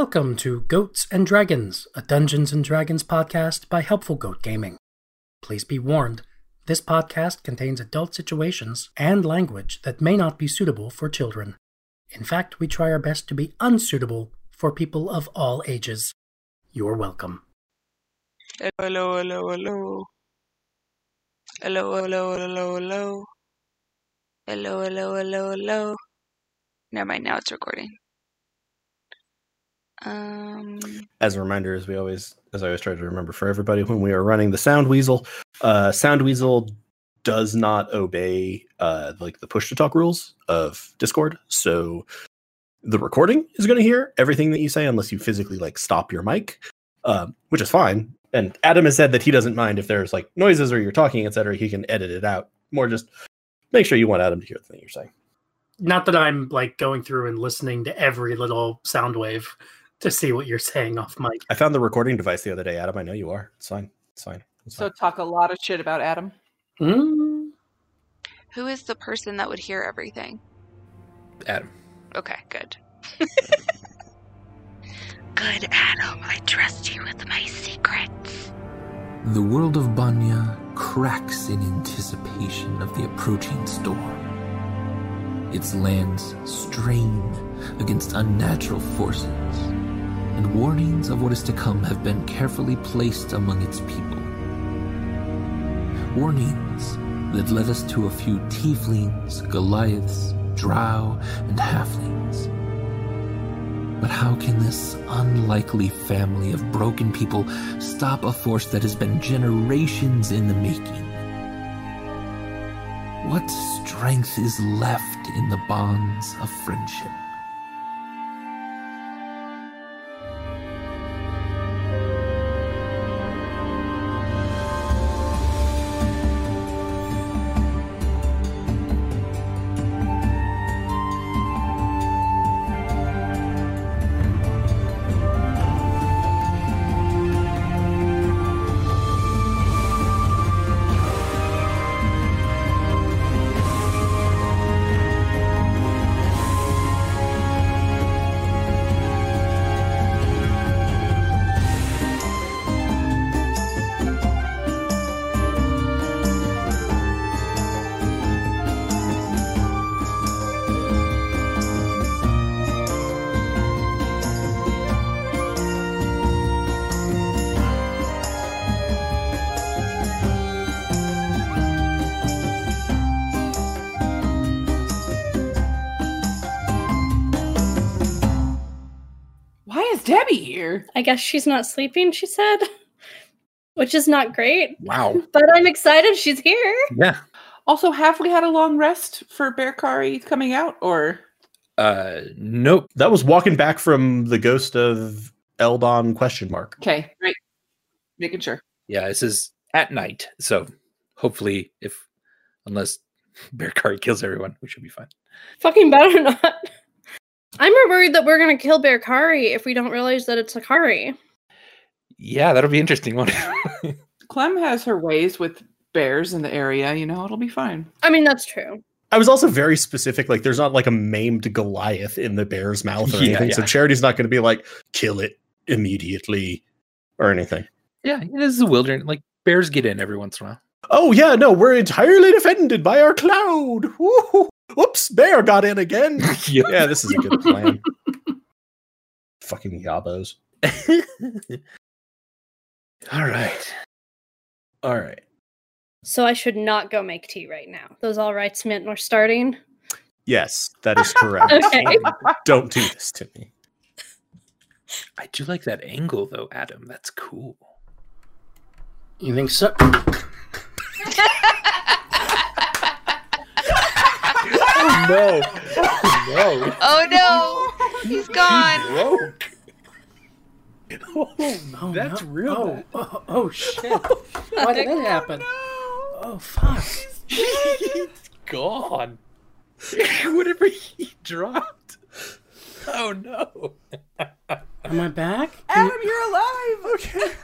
Welcome to Goats and Dragons, a Dungeons and Dragons podcast by Helpful Goat Gaming. Please be warned, this podcast contains adult situations and language that may not be suitable for children. In fact, we try our best to be unsuitable for people of all ages. You're welcome. Hello, hello, hello. Hello, hello, hello, hello. Hello, hello, hello, hello. Never mind, now it's recording. Um, as a reminder, as we always, as I always try to remember for everybody when we are running the Sound Weasel, uh, Sound Weasel does not obey uh, like the push to talk rules of Discord. So the recording is going to hear everything that you say unless you physically like stop your mic, uh, which is fine. And Adam has said that he doesn't mind if there's like noises or you're talking, etc. He can edit it out. More just make sure you want Adam to hear the thing you're saying. Not that I'm like going through and listening to every little sound wave to see what you're saying off mic. I found the recording device the other day, Adam. I know you are. It's fine. It's fine. It's So fine. talk a lot of shit about Adam. Mm, who is the person that would hear everything? Adam. Okay, good. good, Adam. I trust you with my secrets. The world of Banya cracks in anticipation of the approaching storm. Its lands strain against unnatural forces, and warnings of what is to come have been carefully placed among its people. Warnings that led us to a few tieflings, Goliaths, drow, and halflings. But how can this unlikely family of broken people stop a force that has been generations in the making? What strength is left in the bonds of friendship? Debbie? I guess she's not sleeping, she said. Which is not great. Wow. But I'm excited she's here. Yeah. Also, have we had a long rest for Bear Kari coming out, or Uh, nope. That was walking back from the ghost of Eldon question mark. okay, great, making sure. Yeah, this is at night, so hopefully, if unless Bear Card kills everyone, we should be fine. Fucking better not. I'm more worried that we're gonna kill Bear Kari if we don't realize that it's a Kari. Yeah, that'll be interesting one. Clem has her ways with bears in the area. You know, it'll be fine. I mean, that's true. I was also very specific. Like, there's not like a maimed Goliath in the bear's mouth or Yeah, anything. So. Charity's not going to be like, kill it immediately or anything. yeah, this is a wilderness. Like bears get in every once in a while. Oh, yeah, no, we're entirely defended by our cloud. Woo-hoo. Oops, bear got in again. yeah, this is a good plan. Fucking yabos. All right. All right. So I should not go make tea right now. Those all rights meant we're starting. Yes, that is correct. Okay. Don't do this to me. I do like that angle though, Adam. That's cool. you think so? No. no. Oh no, he's gone. Broke. Oh, Oh, that's no. real. Oh, oh, oh, shit. Oh, why did that happen? Oh, oh fuck. He's gone. Whatever he dropped. Oh no. Am I back? Adam, you're alive. Okay.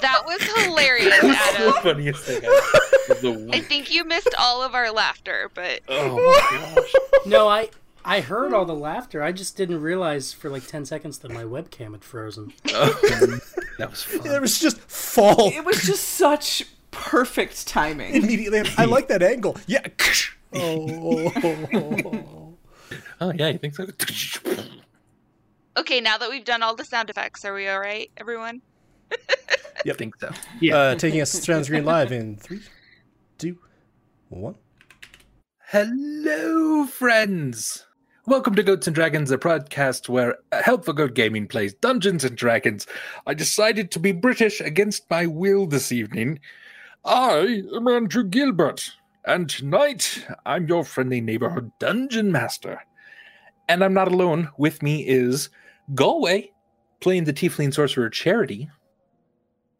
That was hilarious, the Adam. funniest thing I, of the I think you missed all of our laughter, but Oh my gosh. No, I I heard all the laughter. I just didn't realize for like 10 seconds that my webcam had frozen. Oh, that was fun. It was just fall It was just such perfect timing. immediately. I like that angle. Yeah. Oh. Oh. oh yeah, you think so? Okay, now that we've done all the sound effects, are we all right, everyone? I think so. Uh, taking us to Trans Green Live in three, two, one. Hello, friends. Welcome to Goats and Dragons, a podcast where Helpful Goat Gaming plays Dungeons and Dragons. I decided to be British against my will this evening. I am Andrew Gilbert, and tonight I'm your friendly neighborhood dungeon master. And I'm not alone. With me is Galway, playing the Tiefling Sorcerer Charity.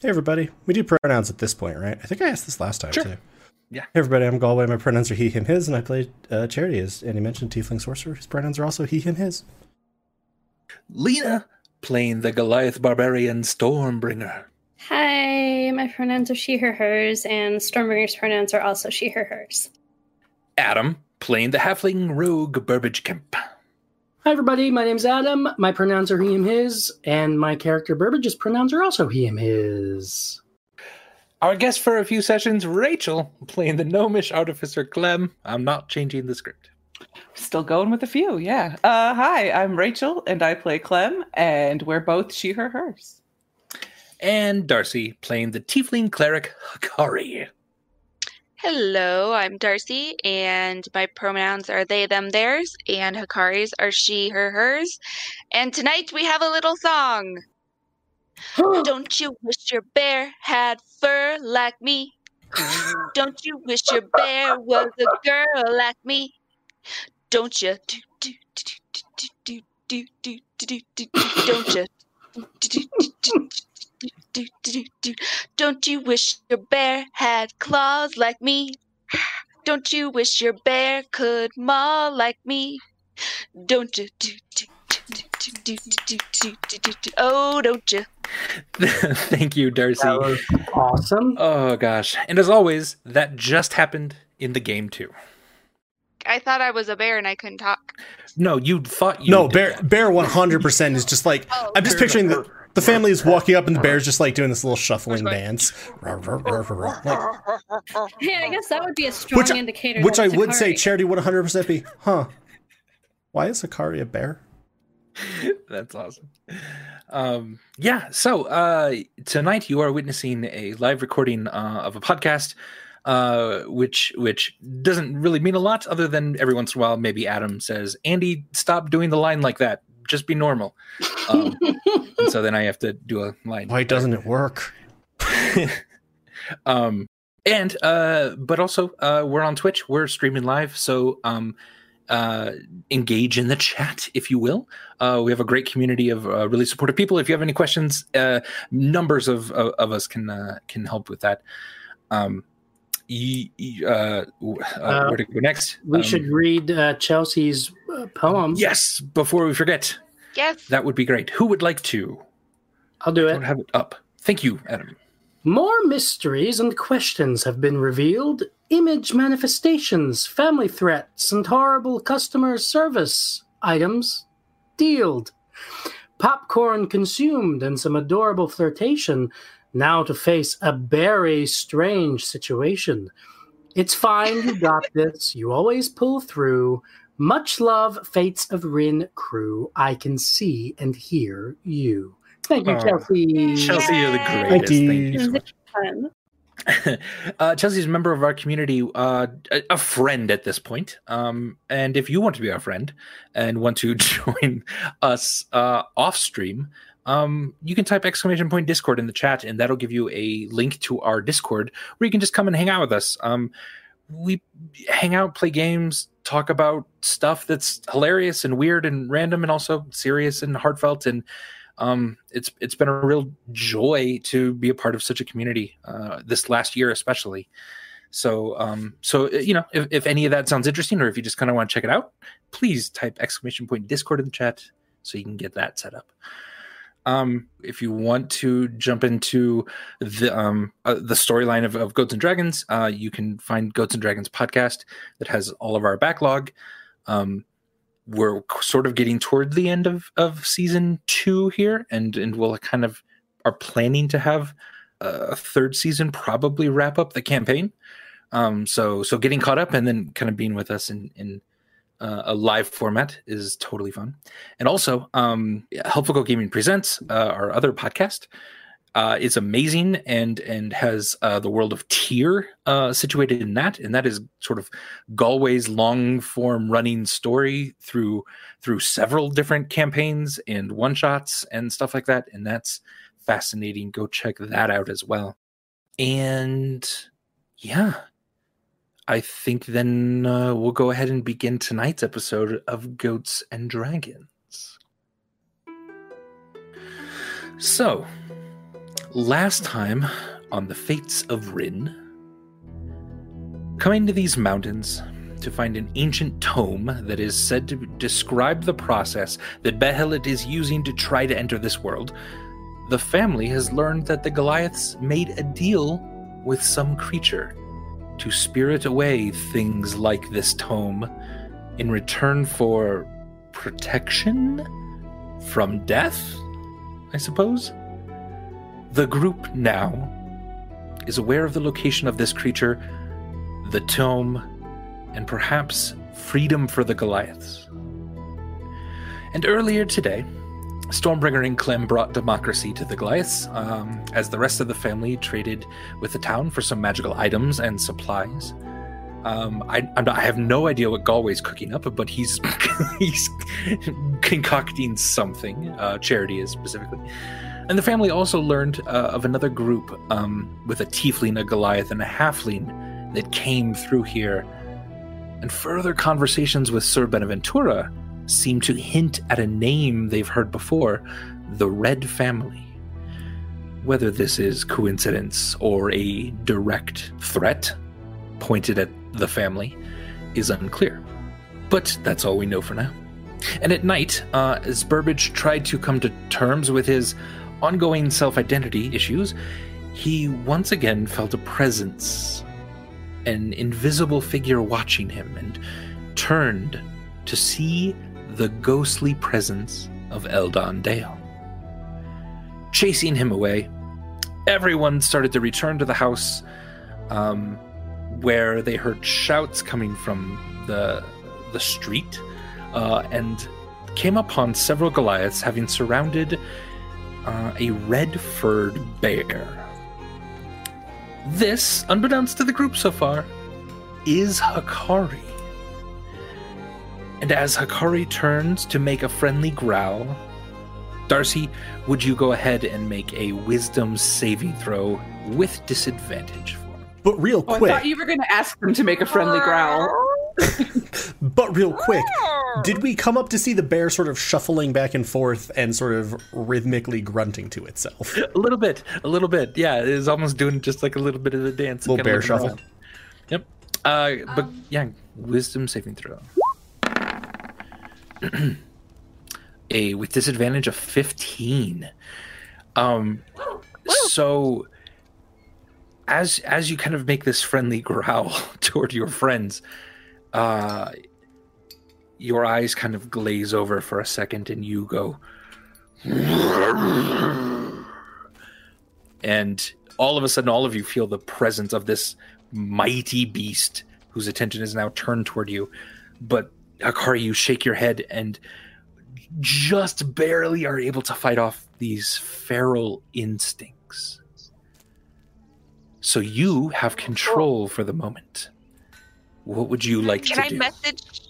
Hey, everybody. We do pronouns at this point, right? I think I asked this last time, Sure. too. Yeah. Hey, everybody. I'm Galway. My pronouns are he, him, his, and I play uh, Charity, as Andy mentioned, Tiefling Sorcerer. His pronouns are also he, him, his. Lena, playing the Goliath Barbarian Stormbringer. Hi, my pronouns are she, her, hers, and Stormbringer's pronouns are also she, her, hers. Adam, playing the Halfling Rogue Burbage Kemp. Hi, everybody. My name's Adam. My pronouns are he, him, his, and my character Burbage's pronouns are also he, him, his. Our guest for a few sessions, Rachel, playing the gnomish artificer Clem. I'm not changing the script. Still going with a few, yeah. Uh, hi, I'm Rachel, and I play Clem, and we're both she, her, hers. And Darcy, playing the Tiefling cleric Hakari. Hello, I'm Darcy, and my pronouns are they, them, theirs, and Hakari's are she, her, hers. And tonight we have a little song. Don't you wish your bear had fur like me? Don't you wish your bear was a girl like me? Don't you? Do, do, do, do, do, do, do, do, do, do, do, Don't you? Do, do, do, do, do, do, do, do, do. Don't you wish your bear had claws like me? Don't you wish your bear could maw like me? Don't you? Do, do, do, do, do, do, do, do, do. Oh, don't you? Thank you, Darcy. That was awesome. Oh, gosh. And as always, that just happened in the game, too. I thought I was a bear and I couldn't talk. No, you thought you. no, did Bear that. Bear 100% is just like, Oh. I'm just picturing the, the family is walking up and the bear's just like doing this little shuffling dance. Like, Hey, I guess that would be a strong which I, indicator. which I it's would say Charity would 100% be, huh? Why is Hakari a bear? That's awesome. Um, yeah. So uh, tonight you are witnessing a live recording uh, of a podcast, uh, which which doesn't really mean a lot, other than every once in a while maybe Adam says, "Andy, stop doing the line like that. Just be normal." Um, so then I have to do a line. Why doesn't it work? um and uh but also uh we're on twitch we're streaming live so um uh engage in the chat if you will uh we have a great community of uh, really supportive people if you have any questions uh numbers of of, of us can uh can help with that um y- y- uh, uh, Uh, where to go next We Um, should read uh, Chelsea's uh, poem. yes before we forget Yes. that would be great who would like to I'll do I it. don't have it up thank you adam More mysteries and questions have been revealed. Image manifestations, family threats, and horrible customer service items dealed. Popcorn consumed and some adorable flirtation. Now to face a very strange situation. It's fine, you got this. You always pull through. Much love, Fates of Rin crew. I can see and hear you. Thank you, Aw. Chelsea. chelsea you're the greatest thank you so Is much uh, Chelsea's a member of our community, uh, a, a friend at this point. Um, and if you want to be our friend and want to join us uh, off stream, um, you can type exclamation point Discord in the chat, and that'll give you a link to our Discord where you can just come and hang out with us. Um, we hang out, play games, talk about stuff that's hilarious and weird and random, and also serious and heartfelt and um, it's it's been a real joy to be a part of such a community uh, this last year, especially. So, um, so uh, you know, if, if any of that sounds interesting, or if you just kind of want to check it out, please type exclamation point Discord in the chat so you can get that set up. Um, if you want to jump into the um, uh, the storyline of, of Goats and Dragons, uh, you can find Goats and Dragons podcast that has all of our backlog. Um, we're sort of getting toward the end of of season two here, and and we'll kind of are planning to have a third season probably wrap up the campaign. Um, so so getting caught up and then kind of being with us in in uh, a live format is totally fun. And also, um, Helpful Goat Gaming presents uh, our other podcast. Uh, is amazing and and has uh, the world of Tier uh, situated in that, and that is sort of Galway's long form running story through through several different campaigns and one shots and stuff like that, and that's fascinating. Go check that out as well. And yeah, I think then uh, we'll go ahead and begin tonight's episode of Goats and Dragons. So, last time on the Fates of Rin, coming to these mountains to find an ancient tome that is said to describe the process that Behelit is using to try to enter this world, the family has learned that the Goliaths made a deal with some creature to spirit away things like this tome in return for protection from death, I suppose. The group now is aware of the location of this creature, the tome, and perhaps freedom for the Goliaths. And earlier today, Stormbringer and Clem brought democracy to the Goliaths, um, as the rest of the family traded with the town for some magical items and supplies. Um, I, not, I have no idea what Galway's cooking up, but he's he's concocting something. Uh, Charity is specifically, and the family also learned uh, of another group um, with a tiefling, a Goliath, and a halfling that came through here. And further conversations with Sir Benaventura seem to hint at a name they've heard before the Red Family. Whether this is coincidence or a direct threat pointed at the family is unclear. But that's all we know for now. And at night, uh, as Burbage tried to come to terms with his ongoing self identity issues, he once again felt a presence, an invisible figure watching him, and turned to see the ghostly presence of Eldon Dale. Chasing him away, everyone started to return to the house, um, where they heard shouts coming from the the street, uh, and came upon several Goliaths having surrounded uh, a red-furred bear. This, unbeknownst to the group so far, is Hakari. And as Hakari turns to make a friendly growl, Darcy, would you go ahead and make a wisdom saving throw with disadvantage for me? But real Oh, I quick, thought you were going to ask them to make a friendly growl. but real quick, did we come up to see the bear sort of shuffling back and forth and sort of rhythmically grunting to itself? A little bit, a little bit. Yeah, it is almost doing just like a little bit of a dance. Little bear looking shuffle. around. Yep. Uh, but yeah, wisdom saving throw. a with disadvantage of 15 um so as as you kind of make this friendly growl toward your friends uh your eyes kind of glaze over for a second and you go and all of a sudden all of you feel the presence of this mighty beast whose attention is now turned toward you but Akari, you shake your head and just barely are able to fight off these feral instincts. So you have control for the moment. What would you like Can to I do? Can I message?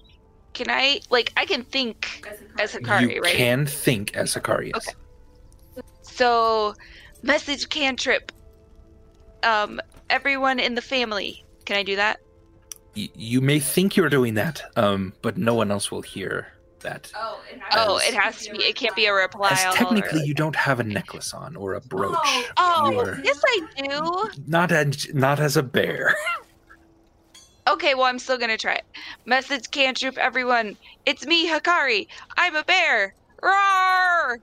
Can I like I can think as Hikari, you right? can think as Hikari. Yes. Okay. So, message cantrip. Um, everyone in the family. Can I do that? Y- you may think you're doing that, um, but no one else will hear that. Oh, As- it has to be. It can't be a reply. As all or, technically, you don't have a necklace on or a brooch. Oh, You're yes, I do. not as not as a bear. Okay, well, I'm still gonna try it. Message cantrip, everyone. It's me, Hikari. I'm a bear. Roar!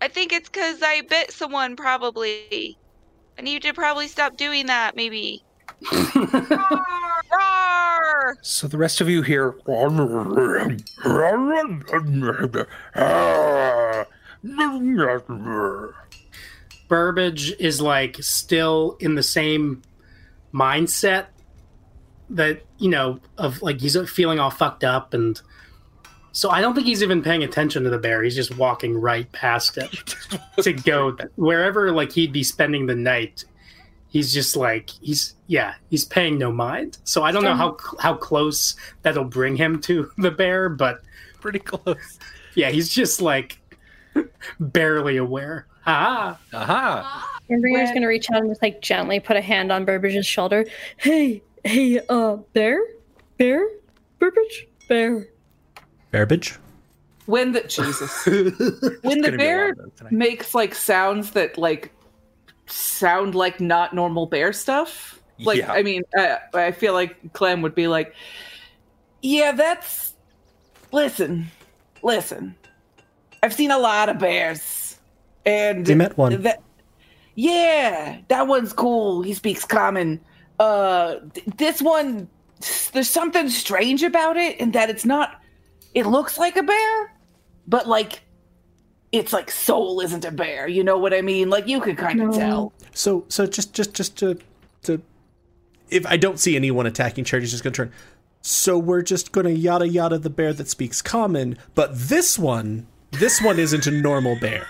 I think it's because I bit someone, probably. I need to probably stop doing that, maybe. So the rest of you hear. Burbage is like still in the same mindset that you know of like he's feeling all fucked up and so I don't think he's even paying attention to the bear. He's just walking right past it to go wherever like he'd be spending the night. He's just like he's yeah he's paying no mind. So I don't know how how close that'll bring him to the bear, but Pretty close. yeah, he's just like barely aware. Ah, Aha! And Ringer's gonna reach out and just like gently put a hand on Burbage's shoulder. Hey, hey, uh, bear, bear, Burbage, bear. burbage When the Jesus, when the gonna be bear lot of those tonight. makes like sounds that like sound like not normal bear stuff. Like Yeah. I mean, uh, I feel like Clem would be like, "Yeah, that's listen, listen. I've seen a lot of bears, and You met one. That, yeah, that one's cool. He speaks common. Uh, th- this one, there's something strange about it, in that it's not. It looks like a bear, but like its like soul isn't a bear. You know what I mean? Like you could kind of No. tell. So so just just just to to if I don't see anyone attacking Charity's just gonna turn. So we're just gonna yada yada the bear that speaks common, but this one this one isn't a normal bear.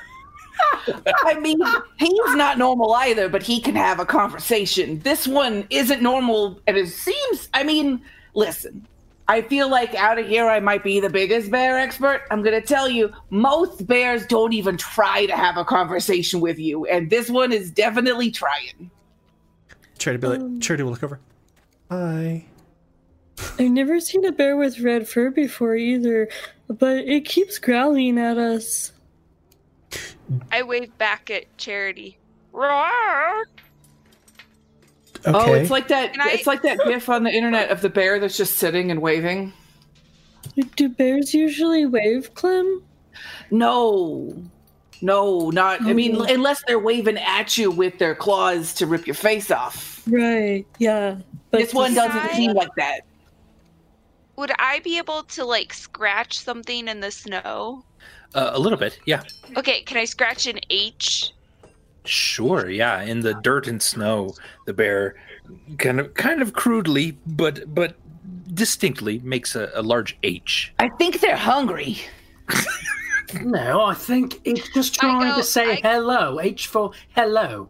I mean, he's not normal either, but he can have a conversation. This one isn't normal, and it seems. I mean, listen. I feel like out of here, I might be the biggest bear expert. I'm gonna tell you, most bears don't even try to have a conversation with you, and this one is definitely trying. Charity be like um. Charity will look over. Hi. I've never seen a bear with red fur before either, but it keeps growling at us. I wave back at Charity. Roar! Okay. Oh, it's like that. I- It's like that gif on the internet of the bear that's just sitting and waving. Do bears usually wave, Clem? No, no, not. I mean, Oh. unless they're waving at you with their claws to rip your face off. Right, yeah. But this one doesn't I- seem like that. Would I be able to like scratch something in the snow? Uh, a little bit, yeah. Okay, can I scratch an H? Sure, yeah. In the dirt and snow, the bear kind of kind of crudely, but but distinctly makes a, a large H. I think they're hungry. no, I think it's just trying go- to say I- hello. H for hello.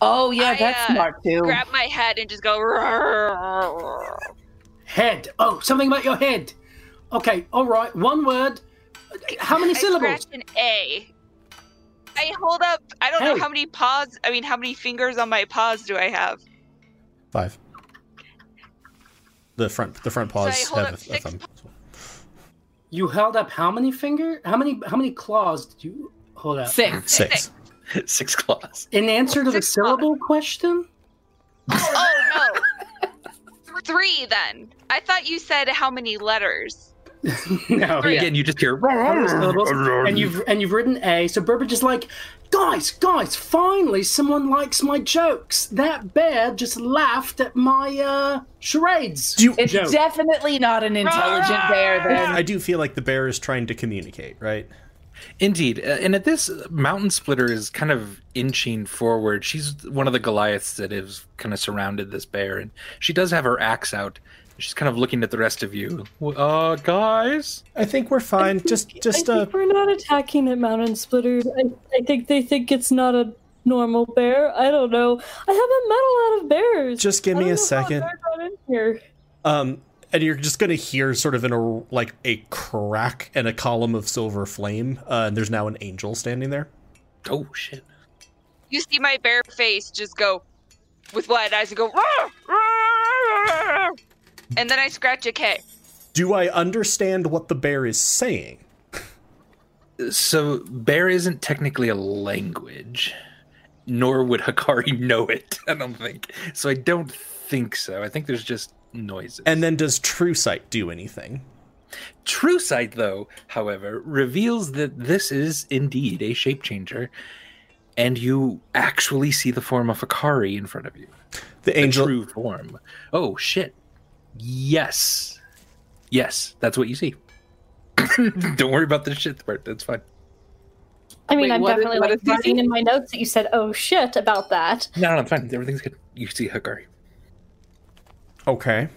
Oh yeah, I, that's uh, smart too. Grab my head and just go. "Roar." Head. Oh, something about your head. Okay, all right. One word. How many I syllables? scratch an A. I hold up. I don't Hey. know how many paws. I mean, how many fingers on my paws do I have? Five. The front the front paws I hold have a, a six thumb. You held up how many finger? How many? How many claws did you hold up? Six. Six. Six claws. In answer to the Six claws. syllable question. Oh no. Three then. I thought you said how many letters. no. Three. Yeah. Again, you just hear How many syllables? and you've and you've written A. So Burbage is like, guys, guys, finally someone likes my jokes. That bear just laughed at my uh charades. Do you, It's Joke. definitely not an intelligent bear then. I do feel like the bear is trying to communicate, right? Indeed. Uh, And at this, Mountain Splitter is kind of inching forward. She's one of the Goliaths that has kind of surrounded this bear, and she does have her axe out. She's kind of looking at the rest of you. Uh, guys? I think we're fine. Just just I uh think we're not attacking at Mountain Splitter. I, I think they think it's not a normal bear. I don't know. I haven't met a lot of bears. just give I me don't a know second. bear in here. Um and you're just gonna hear sort of in a like a crack and a column of silver flame, uh, and there's now an angel standing there. Oh, shit. You see my bare face just go with wide eyes and go. "Roar, roar." And then I scratch a K. Do I understand what the bear is saying? So, bear isn't technically a language, nor would Hakari know it, I don't think. So, I don't think so. I think there's just noises. And then does True Sight do anything? True Sight, though, however, reveals that this is indeed a shape changer. and you actually see the form of Akari in front of you. The The angel. true form. Oh shit. Yes. Yes, that's what you see. Don't worry about the shit part. That's fine. I mean, Wait, I'm what is- definitely what like is writing in my notes that you said, "Oh shit" about that. No, no, it's fine. Everything's good. You see Hakari. Okay.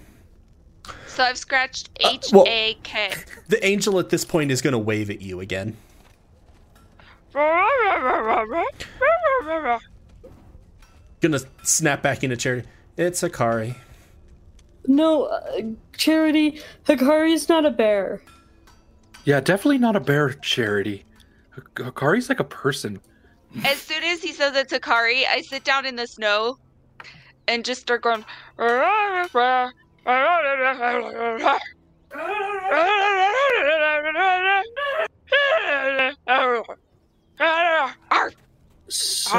So I've scratched Uh, H well- A K. The angel at this point is going to wave at you again. Gonna snap back into charity. It's Akari. No, uh, Charity, Hikari's not a bear. Yeah, definitely not a bear charity. Hak- Hakari's like a person. As soon as he says it's Akari, I sit down in the snow and just start going. So,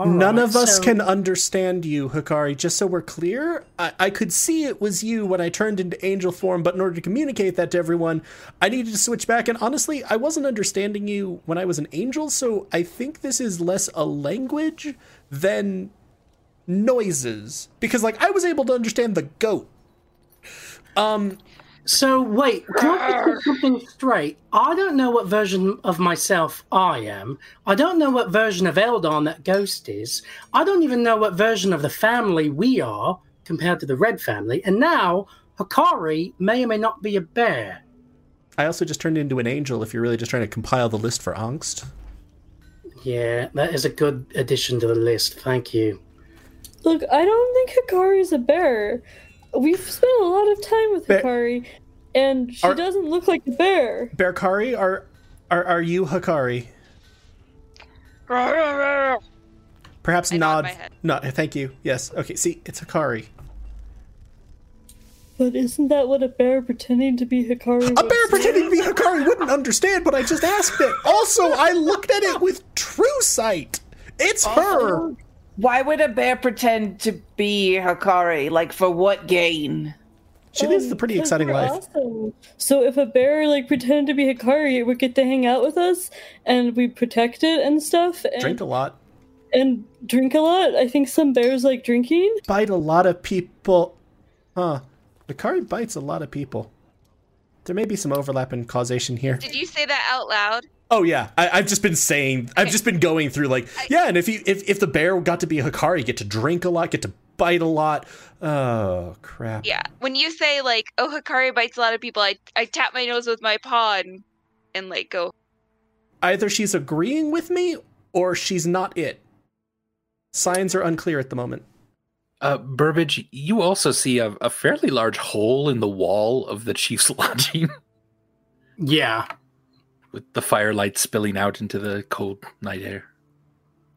all None right, of us so- can understand you, Hikari. Just so we're clear, I-, I could see it was you when I turned into angel form, but in order to communicate that to everyone, I needed to switch back. And honestly, I wasn't understanding you when I was an angel, so I think this is less a language than noises. Because, like, I was able to understand the goat. Um, So wait, can I put something straight? I don't know what version of myself I am. I don't know what version of Eldon that ghost is. I don't even know what version of the family we are compared to the Red family. And now Hikari may or may not be a bear. I also just turned into an angel if you're really just trying to compile the list for angst. Yeah, that is a good addition to the list. Thank you. Look, I don't think Hikari's a bear. We've spent a lot of time with Bear- Hikari, and she Are- doesn't look like a bear. Bearkari, are, are, are you Hikari? Perhaps I nod nod. my head. No, thank you. Yes. Okay. See, it's Hikari. But isn't that what a bear pretending to be Hikari A bear say? pretending to be Hikari wouldn't understand, but I just asked it. Also, I looked at it with true sight. It's her. Why would a bear pretend to be Hakari? Like, for what gain? She lives a pretty oh, exciting life. awesome. So if a bear like pretended to be Hikari, it would get to hang out with us, and we protect it and stuff, and Drink a lot. and drink a lot. I think some bears like drinking. Bite a lot of people. Huh. Hikari bites a lot of people. There may be some overlap in causation here. Did you say that out loud? Oh yeah, I, I've just been saying. I've just been going through like yeah, and if you if, if the bear got to be a Hikari, you get to drink a lot, get to bite a lot. Oh crap. Yeah. When you say like, "Oh, Hikari bites a lot of people," I I tap my nose with my paw and, and like go. Either she's agreeing with me or she's not it. Signs are unclear at the moment. Uh, Burbage, you also see a, a fairly large hole in the wall of the chief's lodging, Yeah, with the firelight spilling out into the cold night air.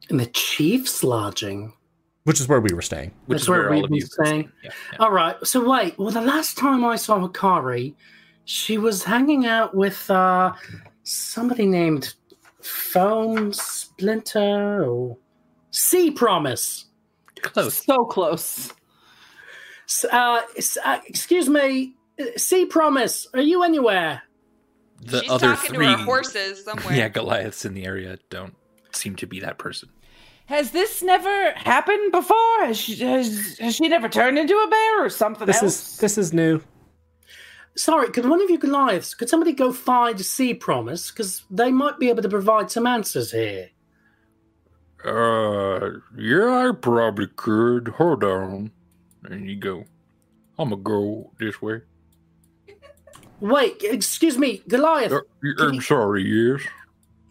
in the chief's lodging. Which is where we were staying. Which That's is where where all we've of been you can staying. Yeah, yeah. All right. So wait. Well, the last time I saw Hikari, she was hanging out with uh, somebody named Foam Splinter or Sea Promise. Close. So close. Uh, uh, excuse me, uh, Sea Promise. Are you anywhere? The She's other talking three to her horses somewhere. Yeah, Goliaths in the area don't seem to be that person. Has this never happened before? Has she, has, has she never turned into a bear or something This else? is this is new. Sorry, could one of you Goliaths, could somebody go find Sea Promise? Because they might be able to provide some answers here. Uh, yeah, I probably could. Hold on. And you go. I'm gonna go this way. Wait, excuse me, Goliath. Uh, I'm sorry, yes.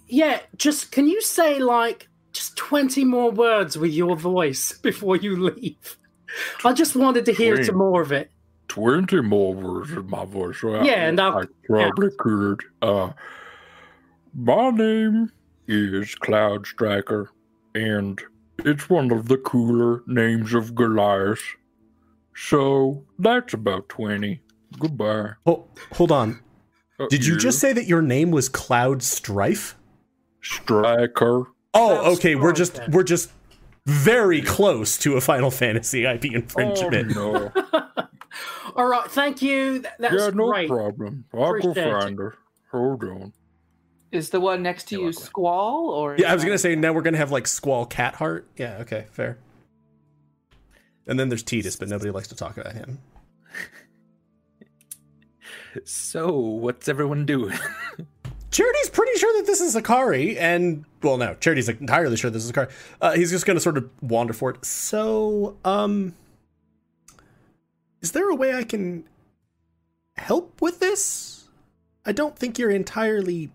Yeah, just can you say like just 20 more words with your voice before you leave? I just wanted to hear Twenty. some more of it. 20 more words with my voice. So I- Yeah, and I'll- I probably could. Uh, my name is Cloud Striker, and it's one of the cooler names of Goliath. So that's about 20. Goodbye. Oh, hold on. Uh, Did you just say that your name was Cloud Strife? Striker? Oh, okay. We're just we're just very close to a Final Fantasy IP Oh, infringement. no. All right, thank you. Th- That's yeah, no great. problem. I'll go Appreciate it. find her. Hold on. Is the one next to You're you welcome. Squall or? Yeah, I was gonna say now we're gonna have like Squall Cat Heart. Yeah, okay, fair. And then there's Titus, but nobody likes to talk about him. So, what's everyone doing? Charity's pretty sure that this is Akari, and well, no, Charity's entirely sure this is Akari. Uh, he's just gonna sort of wander for it. So, um, is there a way I can help with this? I don't think you're entirely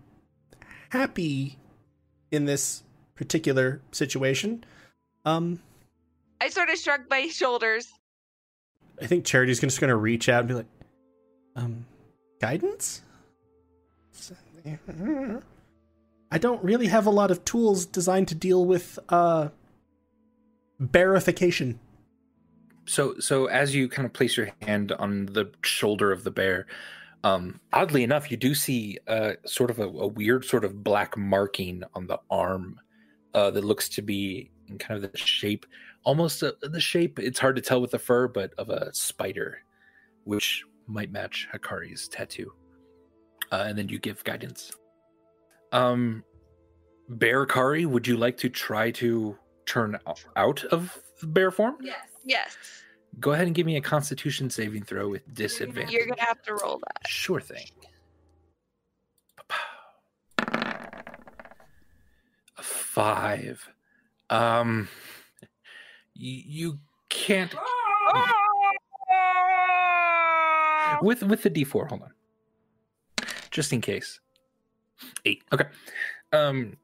happy in this particular situation. Um, I sort of shrugged my shoulders. I think Charity's just gonna reach out and be like, um, guidance? I don't really have a lot of tools designed to deal with uh bearification. so, so as you kind of place your hand on the shoulder of the bear, um, oddly enough, you do see uh, sort of a, a weird sort of black marking on the arm uh, that looks to be in kind of the shape, almost uh the shape. It's hard to tell with the fur, but of a spider, which might match Hakari's tattoo. Uh, and then you give guidance. Um, Bear Kari, would you like to try to turn out of bear form? Yes. Yes. Go ahead and give me a Constitution saving throw with disadvantage. You're gonna have to roll that. Sure thing. A five. Um, you, you can't with with the D4. Hold on, just in case. Eight. Okay. Um.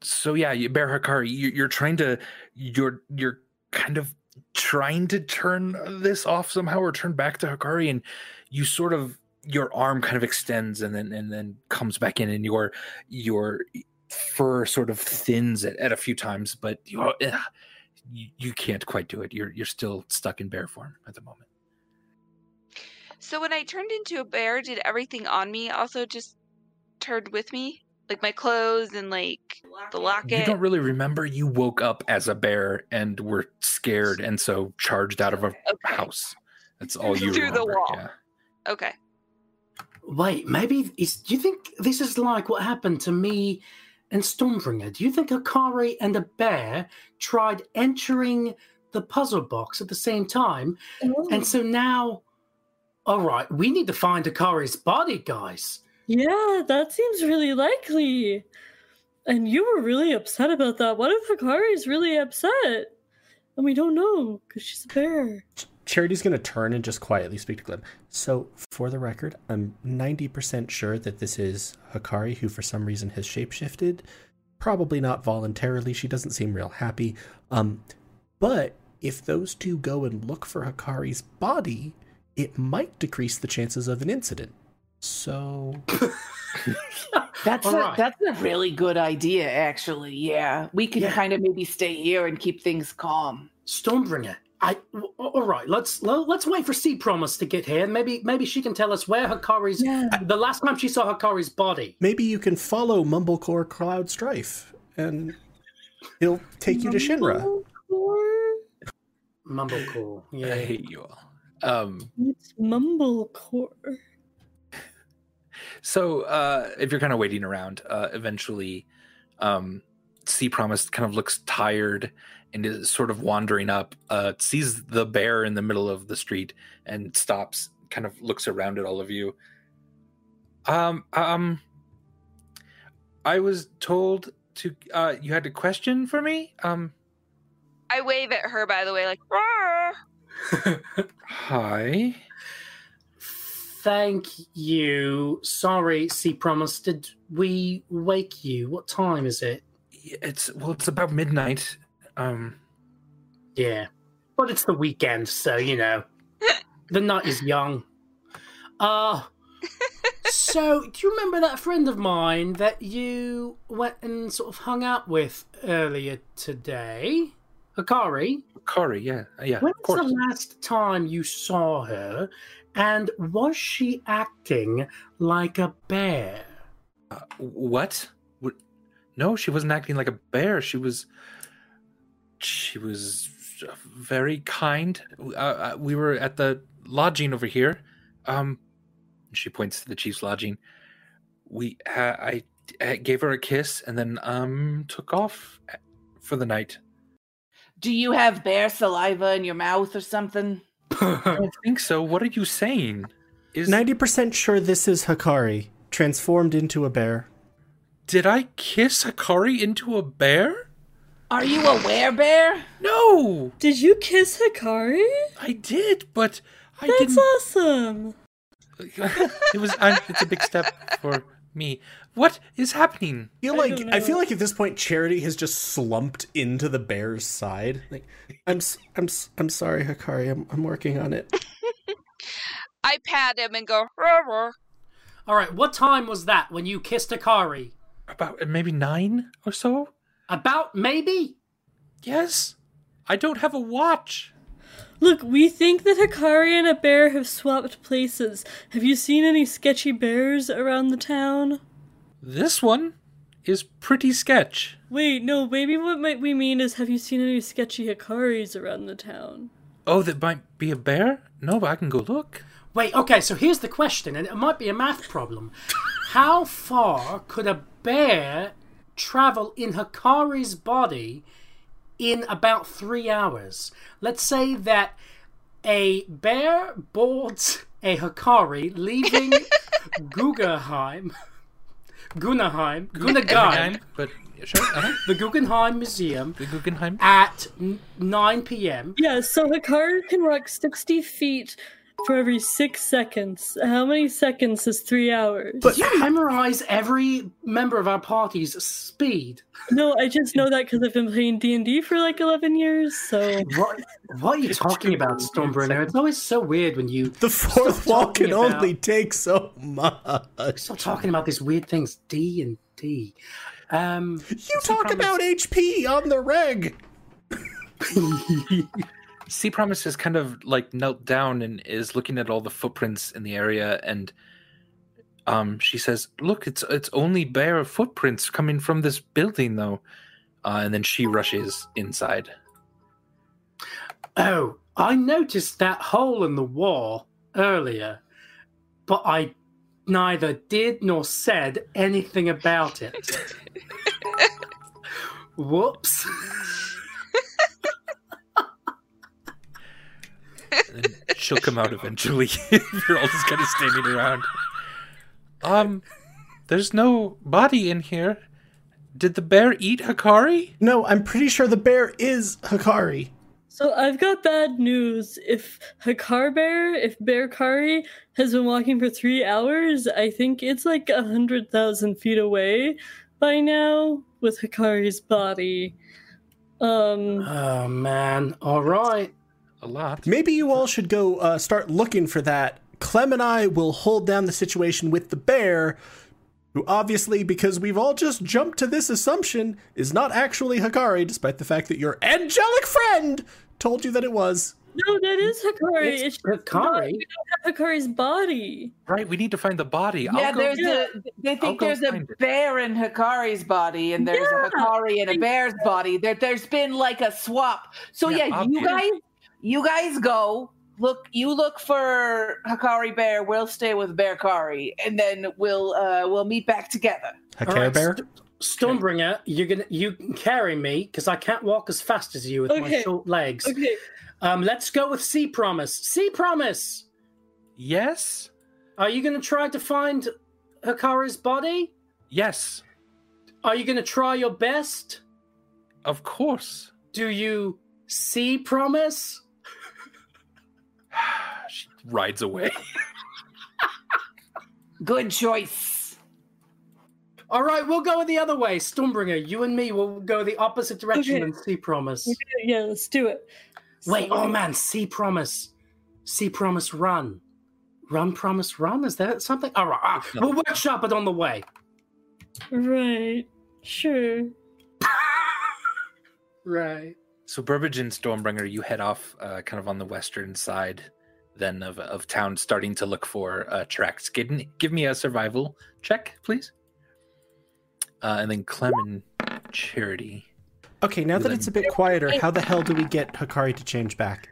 So yeah, you Bear Hakari, you, you're trying to, you're you're kind of trying to turn this off somehow or turn back to Hakari, and you sort of your arm kind of extends and then and then comes back in, and your your fur sort of thins at, at a few times, but you, you you can't quite do it. You're you're still stuck in bear form at the moment. So when I turned into a bear, did everything on me also just turned with me? Like my clothes and like the locket? You don't really remember. You woke up as a bear and were scared, and so charged out of a Okay. house. That's all you Through the remember. wall. Yeah. Okay. Wait, maybe is, do you think this is like what happened to me and Stormbringer? Do you think Akari and a bear tried entering the puzzle box at the same time? Oh. And so now, all right, we need to find Akari's body, guys. Yeah, that seems really likely. And you were really upset about that. What if Hikari's really upset? And we don't know because she's a bear. Charity's gonna turn and just quietly speak to Glim. So, for the record, I'm 90% sure that this is Hakari, who for some reason has shapeshifted. Probably not voluntarily. She doesn't seem real happy. Um, but if those two go and look for Hakari's body, it might decrease the chances of an incident. So, That's a, right. that's a really good idea, actually. Yeah, we can Yeah. kind of maybe stay here and keep things calm. Stormbringer. I w- all right. Let's let's wait for Sea Promise to get here. Maybe maybe she can tell us where Hakari's. Yeah. Uh, the last time she saw Hakari's body. maybe you can follow Mumblecore Cloud Strife and he'll take you to Shinra. Mumblecore? Mumblecore. I hate you all. Um, It's Mumblecore. so uh, if you're kind of waiting around, uh, eventually, um, Sea Promise kind of looks tired and is sort of wandering up. Uh, sees the bear in the middle of the street and stops. Kind of looks around at all of you. Um, um, I was told to. Uh, you had a question for me. Um, I wave at her, by the way, like, "Roar!" hi. Thank you. Sorry, Sea Promise. Did we wake you? What time is it? It's well, it's about midnight. Um, Yeah. But it's the weekend, so you know. the night is young. Uh so do you remember that friend of mine that you went and sort of hung out with earlier today? Akari? Kari, yeah, uh, yeah, of course. the last time you saw her? And was she acting like a bear? Uh, what? No, she wasn't acting like a bear. She was. She was very kind. Uh, uh, we were at the lodging over here. Um, she points to the chief's lodging. We, ha- I uh, gave her a kiss, and then um took off uh, for the night. Do you have bear saliva in your mouth or something? I don't think so. What are you saying? Is 90% sure this is Hakari, transformed into a bear. did I kiss Hakari into a bear? Are you a werebear? No, Did you kiss Hikari? I did, but I That's didn't. That's awesome. it was. i it's a big step for me. What is happening? I feel like don't I feel like at this point Charity has just slumped into the bear's side. Like I'm s- I'm s- I'm sorry Hakari. I'm I'm working on it. I pat him and go, "Roar, roar." All right, what time was that when you kissed Akari? About uh, maybe nine or so. About maybe? Yes, I don't have a watch. Look, we think that Hikari and a bear have swapped places. Have you seen any sketchy bears around the town? This one is pretty sketch. Wait, no, maybe what might we mean is have you seen any sketchy Hikaris around the town? Oh, that might be a bear. No, but I can go look. Wait, okay, so here's the question, and it might be a math problem. How far could a bear travel in Hikari's body in about three hours? Let's say that a bear boards a Hikari leaving Guggenheim. Gunnaheim, Gunnaheim, but sure. Uh-huh. the Guggenheim Museum The Guggenheim. at 9 p.m. Yeah, so Hikari can walk 60 feet for every six seconds. How many seconds is three hours? But you memorize every member of our party's speed. no, I just know that because I've been playing D&D for like 11 years, so... What, what are you talking about, Stormbringer? It's always so weird when you The fourth wall can about- only take so much. start talking about these weird things. D and D. Um, You talk about HP on the reg. Sea Promise is kind of like knelt down and is looking at all the footprints in the area, and um, she says, "Look, it's it's only bare footprints coming from this building, though." Uh, and then she rushes inside. oh, I noticed that hole in the wall earlier, but I neither did nor said anything about it. Whoops. And she'll come out eventually. if You're all just kind of standing around. Um, there's no body in here. Did the bear eat Hakari? No, I'm pretty sure the bear is Hakari. So I've got bad news. If Hakar Bear, if Bear Kari has been walking for three hours, I think it's like a hundred thousand feet away by now with Hakari's body. Um, Oh man. All right. A lot. Maybe you all should go uh, start looking for that. Clem and I will hold down the situation with the bear, who obviously, because we've all just jumped to this assumption, is not actually Hakari, despite the fact that your angelic friend told you that it was. no, that is Hakari. It's It's, just not- Hikari. we don't have Hakari's body. Right, we need to find the body. I'll yeah, go- there's Yeah. a. They I'll think there's a find it. bear in Hikari's body, and there's Yeah. a Hikari in a bear's body. There, there's been like a swap. So Yeah, yeah, you guys, you guys go look. You look for Hakari Bear. We'll stay with Bear Kari, and then we'll uh we'll meet back together. A All care right, bear? St- Stormbringer, you're gonna you can carry me because I can't walk as fast as you with my short legs. Okay, Um, let's go with Sea Promise. Sea Promise, Yes. are you gonna try to find Hakari's body? Yes. Are you gonna try your best? Of course. Do you see promise? She rides away. Good choice. All right, we'll go the other way. Stormbringer, you and me will go the opposite direction Okay. and see promise. yeah, let's do it. Wait, So- oh man, see promise. See promise run. Run promise run? Is that something? All right, ah, we'll workshop it on the way. Right, sure. Right. So Burbage and Stormbringer, you head off uh, kind of on the western side then of, of town, starting to look for uh, tracks. Give, me- give me a survival check, please. Uh, and then Clem and Charity. Okay, now that Then- it's a bit quieter, how the hell do we get Hakari to change back?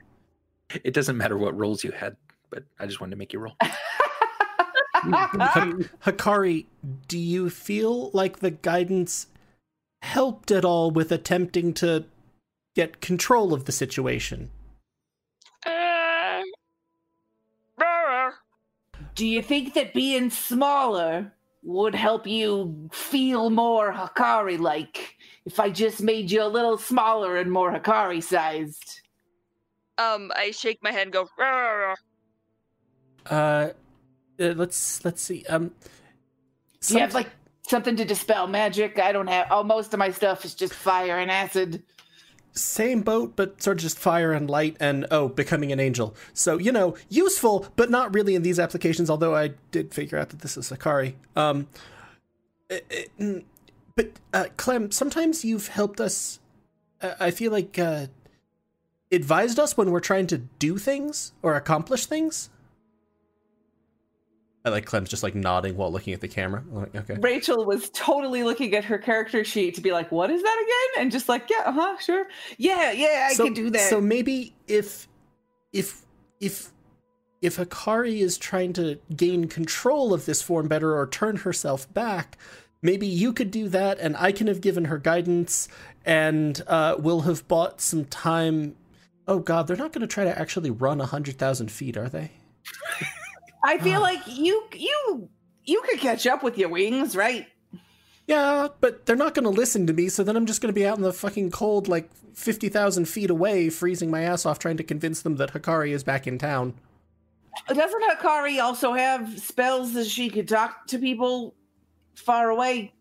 It doesn't matter what rolls you had, but I just wanted to make you roll. Hakari, do you feel like the guidance helped at all with attempting to get control of the situation? Uh. Do you think that being smaller would help you feel more Hakari like if I just made you a little smaller and more Hakari sized? um, I shake my head and go. "Brr." Uh, uh let's let's see. Um, Do you have like something to dispel magic? I don't have. Oh, most of my stuff is just fire and acid. Same boat, but sort of just fire and light and oh, becoming an angel. So you know, useful, but not really in these applications. Although I did figure out that this is Sakari. Um, it- mm, but uh, Clem, sometimes you've helped us. Uh, I feel like uh, advised us when we're trying to do things or accomplish things. I like Clem's just like nodding while looking at the camera. I'm like, okay. Rachel was totally looking at her character sheet to be like, "What is that again?" And just like, "Yeah, uh huh, sure, yeah, yeah, I so, can do that." So maybe if if if if Akari is trying to gain control of this form better or turn herself back, maybe you could do that, and I can have given her guidance, and uh, we'll have bought some time. Oh God, they're not going to try to actually run a hundred thousand feet, are they? I feel like you, you, you could catch up with your wings, right? Yeah, but they're not going to listen to me, so then I'm just going to be out in the fucking cold, like 50,000 feet away, freezing my ass off trying to convince them that Hakari is back in town. Doesn't Hakari also have spells that she could talk to people far away?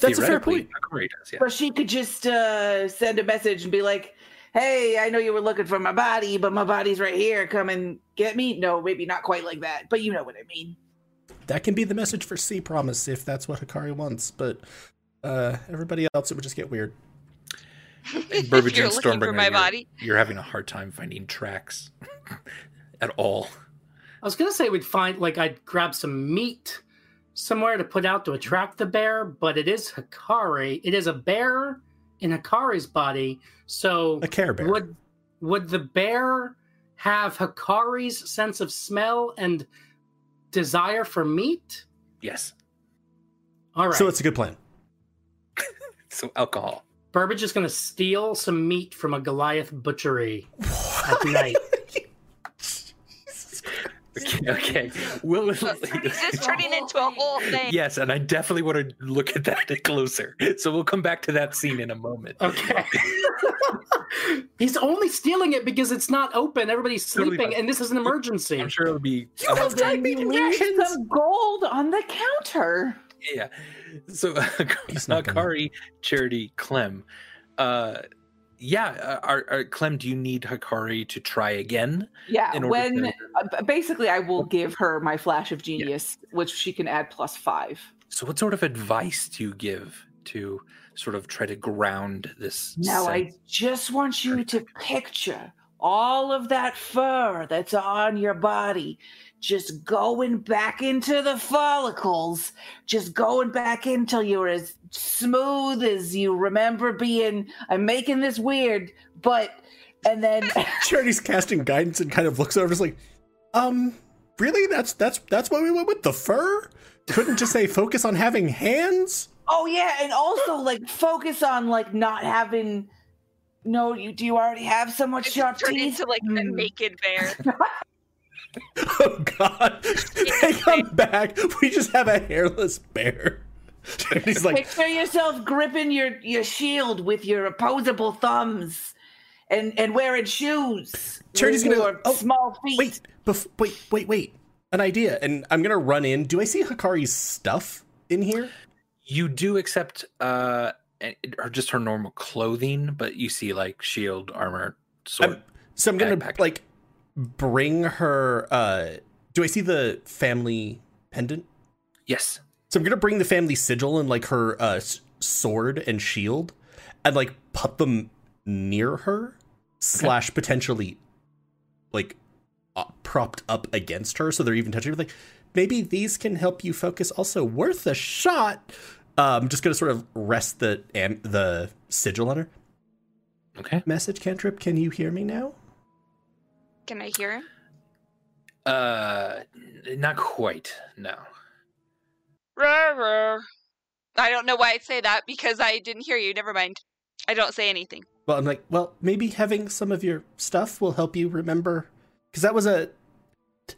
That's a fair point. Hakari does, yeah. Or she could just uh, send a message and be like, "Hey, I know you were looking for my body, but my body's right here. Come and get me." No, maybe not quite like that, but you know what I mean. That can be the message for Sea Promise if that's what Hakari wants, but uh, everybody else, it would just get weird. Burbage You're and looking for Stormbringer, my you're- body. You're having a hard time finding tracks at all. I was gonna say we'd find like I'd grab some meat somewhere to put out to attract the bear, but it is Hikari. It is a bear in Hikari's body. So A Care Bear. would would the bear have Hikari's sense of smell and desire for meat? Yes. All right. So it's a good plan. So alcohol. Burbage is gonna steal some meat from a Goliath butchery at night. Okay. okay. Will This is turning into a whole thing. Yes, and I definitely want to look at that closer. So we'll come back to that scene in a moment. Okay. He's only stealing it because it's not open. Everybody's sleeping, fine. and this is an emergency. I'm sure it'll be Well, then you leave some gold on the counter. yeah. So He's not gonna- Charity, Clem. Uh yeah, uh, are, are, Clem, do you need Hakari to try again? Yeah, when to- uh, basically I will give her my flash of genius, which she can add plus five. So what sort of advice do you give to sort of try to ground this? Now I just want you to picture all of that fur that's on your body just going back into the follicles, just going back until you're as smooth as you remember being. I'm making this weird, but and then Charity's casting guidance and kind of looks over, is like, um, really? That's that's that's why we went with the fur. Couldn't just say focus on having hands. Oh yeah, and also like focus on like not having. No, you do you already have so much It's sharp turned teeth? into like a Hmm. naked bear. Oh God! They come back. We just have a hairless bear. Charity's like, Picture yourself gripping your your shield with your opposable thumbs, and and wearing shoes. Charity's gonna- your oh, small feet. wait, bef- wait, wait, wait. An idea, and I'm gonna run in. Do I see Hakari's stuff in here? You do accept uh or just her normal clothing, but you see like shield, armor, sword. I'm- so I'm gonna Backpack. like bring her. uh Do I see the family pendant? yes. So I'm gonna bring the family sigil and like her uh, sword and shield, and like put them near her, slash potentially, like, uh, propped up against her, so they're even touching her. Like, maybe these can help you focus. Also, worth a shot. Uh, I'm just gonna sort of rest the am- the sigil on her. Okay. Message cantrip. Can you hear me now? Can I hear him? Uh, not quite. No. Ruh, ruh. I don't know why I'd say that because I didn't hear you. Never mind. I don't say anything. Well, I'm like, well, maybe having some of your stuff will help you remember. Because that was a.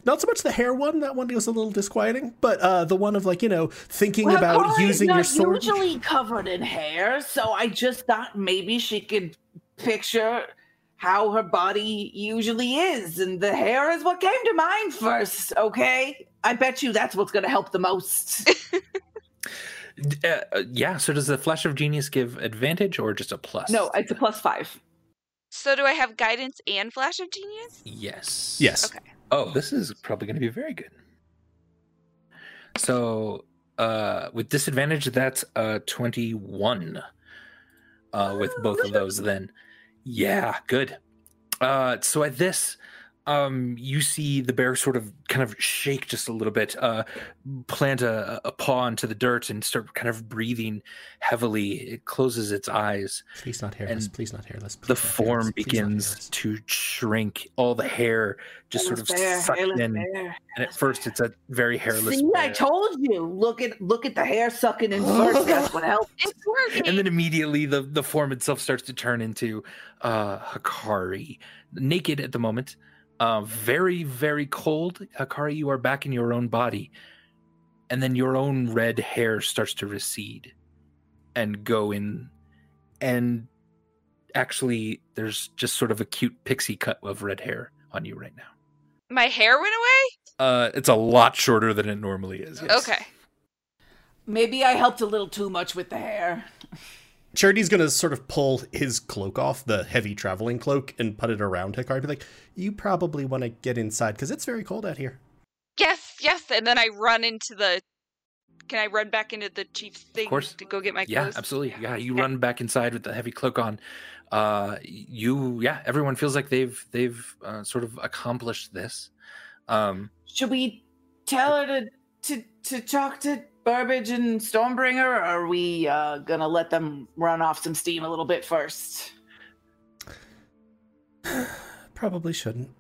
Not so much the hair one, that one was a little disquieting, but uh, the one of like, you know, thinking Well, about Cora's using your not sword. Usually covered in hair, so I just thought maybe she could picture how her body usually is, and the hair is what came to mind first. Okay, I bet you that's what's going to help the most. Uh, uh, yeah. So does the flash of genius give advantage or just a plus? no, it's a plus five. So do I have guidance and flash of genius? Yes. Yes. Okay. Oh, this is probably going to be very good. So, uh, with disadvantage, that's uh 21. Uh, with both of those, then, yeah, good. Uh, so at this, um, you see the bear sort of kind of shake just a little bit, uh, plant a, a paw into the dirt and start kind of breathing heavily. It closes its eyes Please not hairless. And please not hairless. Please the not form please not begins to shrink. All the hair just sort of bear, sucked in, bear. and at first it's a very hairless. See, I told you. Look at look at the hair sucking in first. That's what helps. It's working. and then immediately the the form itself starts to turn into uh Hakari, naked at the moment, uh, very very cold. Hakari, you are back in your own body, and then your own red hair starts to recede and go in, and actually, there's just sort of a cute pixie cut of red hair on you right now. My hair went away? Uh, it's a lot shorter than it normally is. Okay. Maybe I helped a little too much with the hair. Charity's gonna sort of pull his cloak off, the heavy traveling cloak, and put it around Hikari. Be like, you probably want to get inside because it's very cold out here. Yes, yes. And then I run into the. Can I run back into the chief's thing course. to go get my Yeah, clothes? absolutely. Yeah, you Okay. run back inside with the heavy cloak on. Uh, you, yeah, everyone feels like they've they've uh, sort of accomplished this. Um, Should we tell her to to to talk to Burbage and Stormbringer, or are we uh, gonna let them run off some steam a little bit first? Probably shouldn't.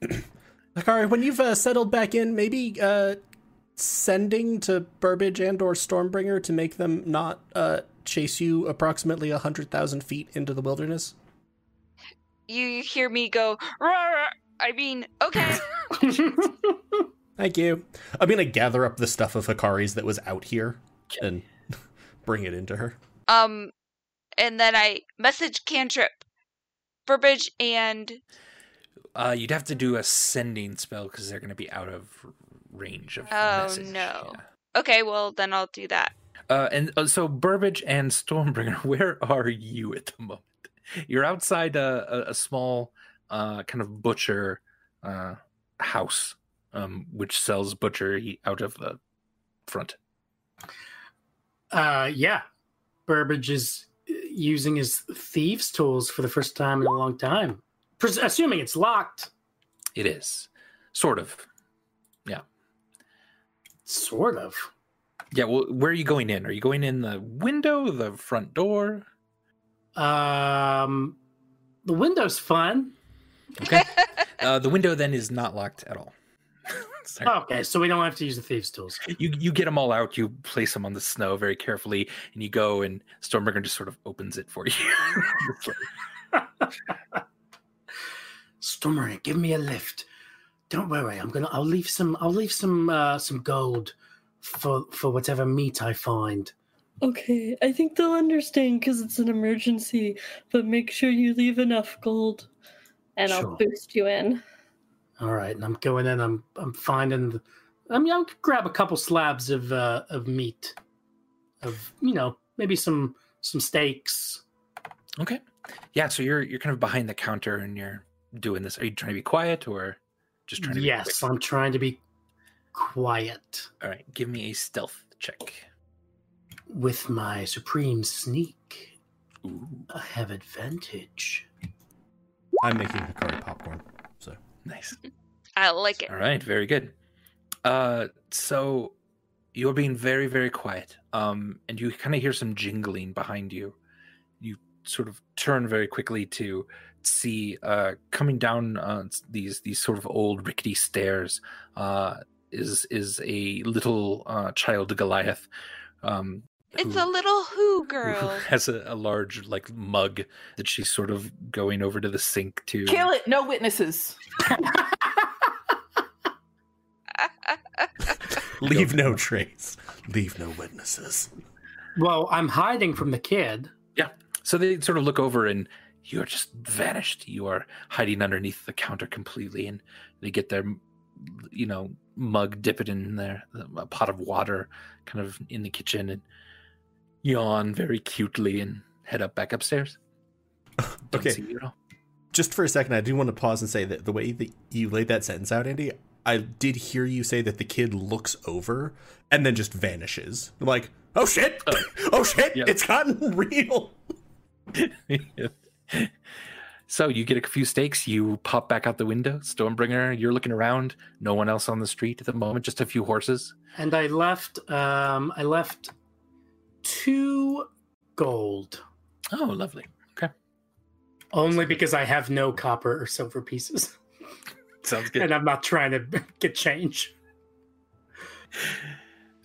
Hikari, when you've uh, settled back in, maybe uh, sending to Burbage and or Stormbringer to make them not uh, chase you approximately a hundred thousand feet into the wilderness. You hear me go. "Rah, rah." I mean, okay. Thank you. I'm gonna gather up the stuff of Hikari's that was out here and bring it into her. um, and then I message cantrip, Burbage, and uh, you'd have to do a sending spell because they're going to be out of range of. Oh, message. no. Yeah. okay, well then I'll do that. Uh, and uh, so Burbage and Stormbringer, where are you at the moment? You're outside a, a, a small uh, kind of butcher uh, house, um, which sells butchery out of the front. Uh, yeah. Burbage is uh, using his thieves' tools for the first time in a long time. Pres- assuming it's locked. It is sort of. Yeah. Sort of. Yeah. Well, where are you going in? Are you going in the window, the front door? Um, the window's fun. Okay. uh, the window then is not locked at all. Sorry. Okay, so we don't have to use the thieves' tools. You you get them all out. You place them on the snow very carefully, and you go. And Stormbringer just sort of opens it for you. Stormer, give me a lift. Don't worry, I'm gonna. I'll leave some. I'll leave some. Uh, some gold for for whatever meat I find. Okay, I think they'll understand because it's an emergency, but make sure you leave enough gold and I'll boost you in. All right, and I'm going in. I'm I'm finding. The, I mean, I'll grab a couple slabs of uh, of meat, of you know maybe some some steaks. Okay. Yeah, so you're you're kind of behind the counter and you're doing this. Are you trying to be quiet or just trying to Yes, quick? I'm trying to be quiet All right, give me a stealth check. with my supreme sneak. Ooh, I have advantage. I'm making Hikari popcorn. Nice. I like it. All right, very good. Uh so you're being very very quiet. Um and you kind of hear some jingling behind you. You sort of turn very quickly to see uh, coming down uh, these these sort of old rickety stairs uh, is is a little uh, child Goliath. Um, It's who- a little who who girl. has a, a large like mug that she's sort of going over to the sink to Kill it. No witnesses. Leave no trace. Leave no witnesses. Well, I'm hiding from the kid. Yeah. So they sort of look over and you're just vanished. You are hiding underneath the counter completely, and they get their, you know, mug, dip it in there, a pot of water, kind of in the kitchen, and yawn very cutely and head up back upstairs. Don't Okay. see you at all. Just for a second, I do want to pause and say that the way that you laid that sentence out, Andy, I did hear you say that the kid looks over and then just vanishes. I'm like, oh shit! Oh, shit! Yeah. It's gotten real. so you get a few steaks. You pop back out the window. Stormbringer, you're looking around. No one else on the street at the moment. Just a few horses. And I left um I left two gold. Oh, lovely. Okay, Only because I have no copper or silver pieces. sounds good. And I'm not trying to get change.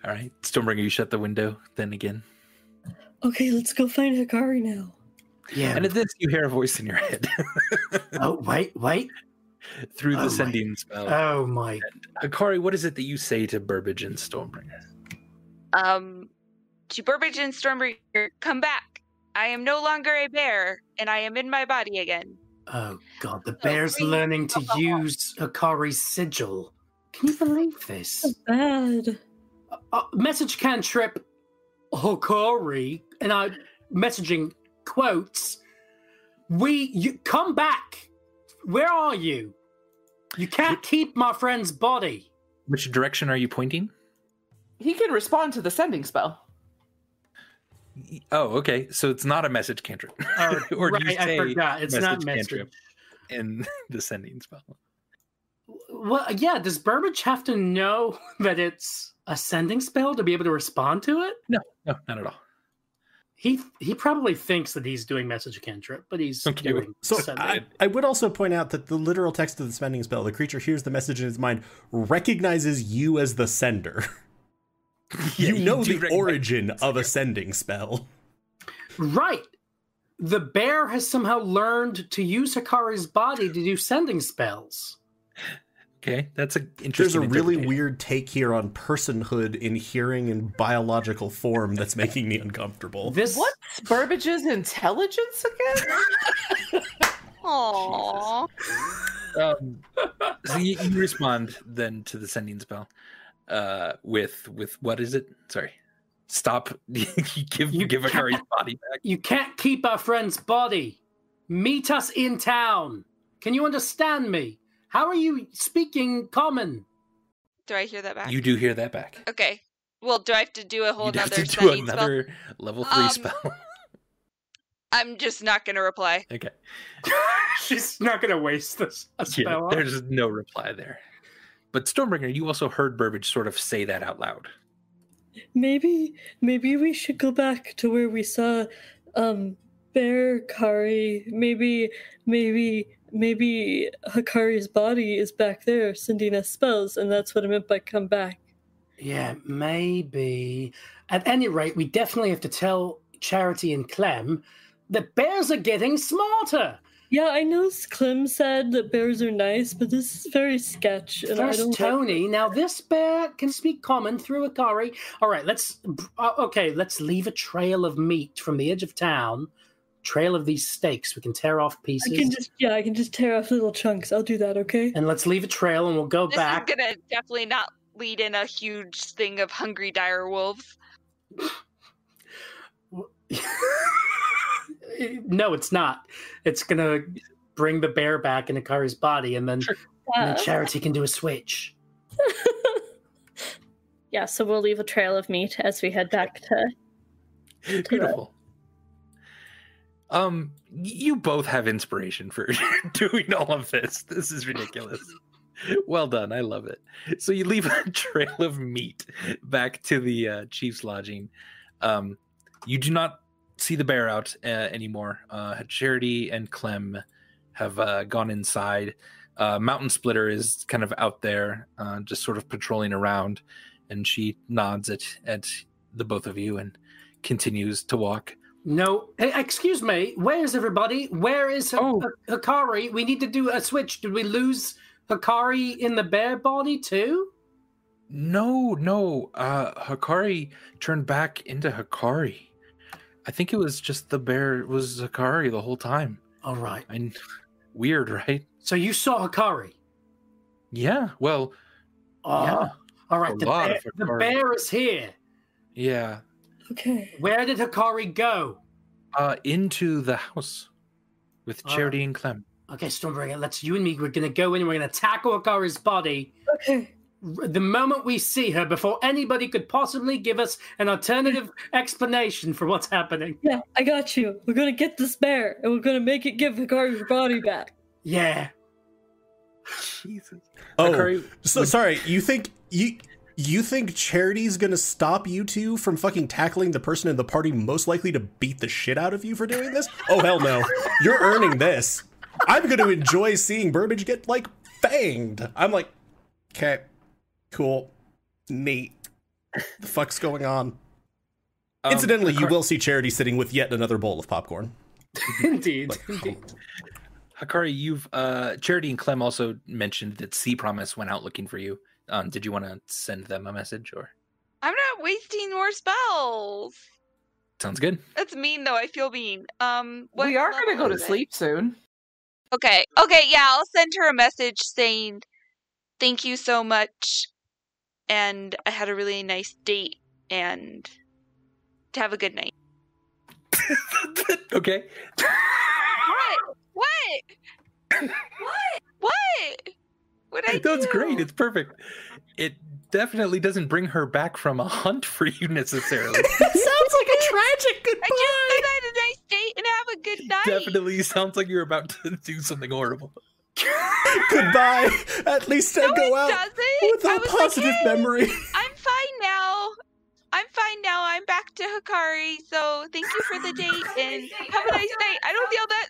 All right, Stormbringer, you shut the window. Then again, Okay, let's go find Hikari now. Yeah. and at this, you hear a voice in your head oh wait, wait. through Oh the my- sending spell. Oh my Akari, what is it that you say to Burbage and Stormbringer? Um, to Burbage and Stormbringer, come back. I am no longer a bear, and I am in my body again. oh god, the bear's bring learning to use Akari's sigil. Can you believe this? Bad. uh, message cantrip Hokori, and I messaging quotes. We you come back. Where are you? You can't keep my friend's body. Which direction are you pointing? He can respond to the sending spell. Y- Oh, okay. So it's not a message cantrip. Oh, or do you right, I say forgot. It's not message. cantrip in the sending spell? Well, yeah. Does Burbage have to know that it's a sending spell to be able to respond to it? No, no, not at all. He he probably thinks that he's doing message cantrip, but he's Okay, doing So sending. I, I would also point out that the literal text of the spending spell, the creature hears the message in his mind, recognizes you as the sender. Yeah, you know do the origin of a sending spell. Right. The bear has somehow learned to use Hikari's body to do sending spells. Okay, that's an a There's a really weird take here on personhood in hearing in biological form that's making me uncomfortable. This What's Burbage's intelligence again? Aww. Um, so you, you respond then to the sending spell uh, with with what is it? Sorry, stop. you give You give can't- Akari's body back. you can't keep our friend's body. Meet us in town. Can you understand me? How are you speaking common? Do I hear that back? You do hear that back. Okay. Well, do I have to do a whole You'd have to do sending spell? another level three Um, spell. I'm just not going to reply. okay. She's not going to waste this a Yeah, spell. there's no reply there. But Stormbringer, you also heard Burbage sort of say that out loud. Maybe maybe we should go back to where we saw um Bear Kari. Maybe maybe maybe Hakari's body is back there sending us spells, and that's what I meant by come back. Yeah, maybe. At any rate, we definitely have to tell Charity and Clem that bears are getting smarter. Yeah, I know Clem said that bears are nice, but this is very sketch, and I First, don't. like- Tony. Now, this bear can speak common through Akari. All right, let's. uh, Okay, let's leave a trail of meat from the edge of town. Trail of these steaks. We can tear off pieces. I can just yeah, I can just tear off little chunks. I'll do that. Okay. and let's leave a trail, and we'll go This back. is going to definitely not lead in a huge thing of hungry dire wolves. no, it's not. It's gonna bring the bear back in Akari's body, and then, and then Charity can do a switch. yeah. So we'll leave a trail of meat as we head back to. Beautiful. Um, you both have inspiration for doing all of this. This is ridiculous. Well done. I love it. So you leave a trail of meat back to the uh, chief's lodging. Um, you do not see the bear out uh, anymore. Uh, Charity and Clem have uh, gone inside. Uh, Mountain Splitter is kind of out there, uh, just sort of patrolling around, and she nods at at the both of you and continues to walk. No, hey, excuse me. Where is everybody? Where is H- Oh. H- Hikari? We need to do a switch. Did we lose Hikari in the bear body too? No, no. Uh Hakari turned back into Hakari. I think it was just the bear it was Hakari the whole time. All right. And weird, right? So you saw Hikari. Yeah. Well, Oh, Yeah. All right. The bear, the bear is here. yeah. Okay. Where did Hikari go? Uh into the house with All Charity and Clem. Okay, Stormbringer, let's you and me. We're gonna go in. and We're gonna tackle Hikari's body. Okay. R- The moment we see her, before anybody could possibly give us an alternative explanation for what's happening. Yeah, I got you. We're gonna get this bear, and we're gonna make it give Hikari her body back. Yeah. Jesus. Oh, Hikari so sorry. You think you you think Charity's gonna stop you two from fucking tackling the person in the party most likely to beat the shit out of you for doing this? Oh hell no! You're earning this. I'm gonna enjoy seeing Burbage get like fanged. I'm like, okay, cool, neat. The fuck's going on? um, Incidentally, you will see Charity sitting with yet another bowl of popcorn. Indeed. Like, Indeed. Hakari, you've uh Charity and Clem also mentioned that Sea Promise went out looking for you. Um, did you want to send them a message or I'm not wasting more spells. sounds good? That's mean though. I feel mean. Um, we are going to go to is it? sleep soon. Okay. Okay. Yeah, I'll send her a message saying thank you so much, and I had a really nice date, and to have a good night. okay. What? What? what? What? What I That's great. It's perfect. It definitely doesn't bring her back from a hunt for you necessarily. That sounds like a tragic goodbye. I just said I had a nice date and have a good night. definitely sounds like you're about to do something horrible. goodbye. At least I No, go out doesn't. with a positive like, hey, memory. I'm fine now. I'm fine now. I'm back to Hikari. So thank you for the date and have a nice night. I don't feel that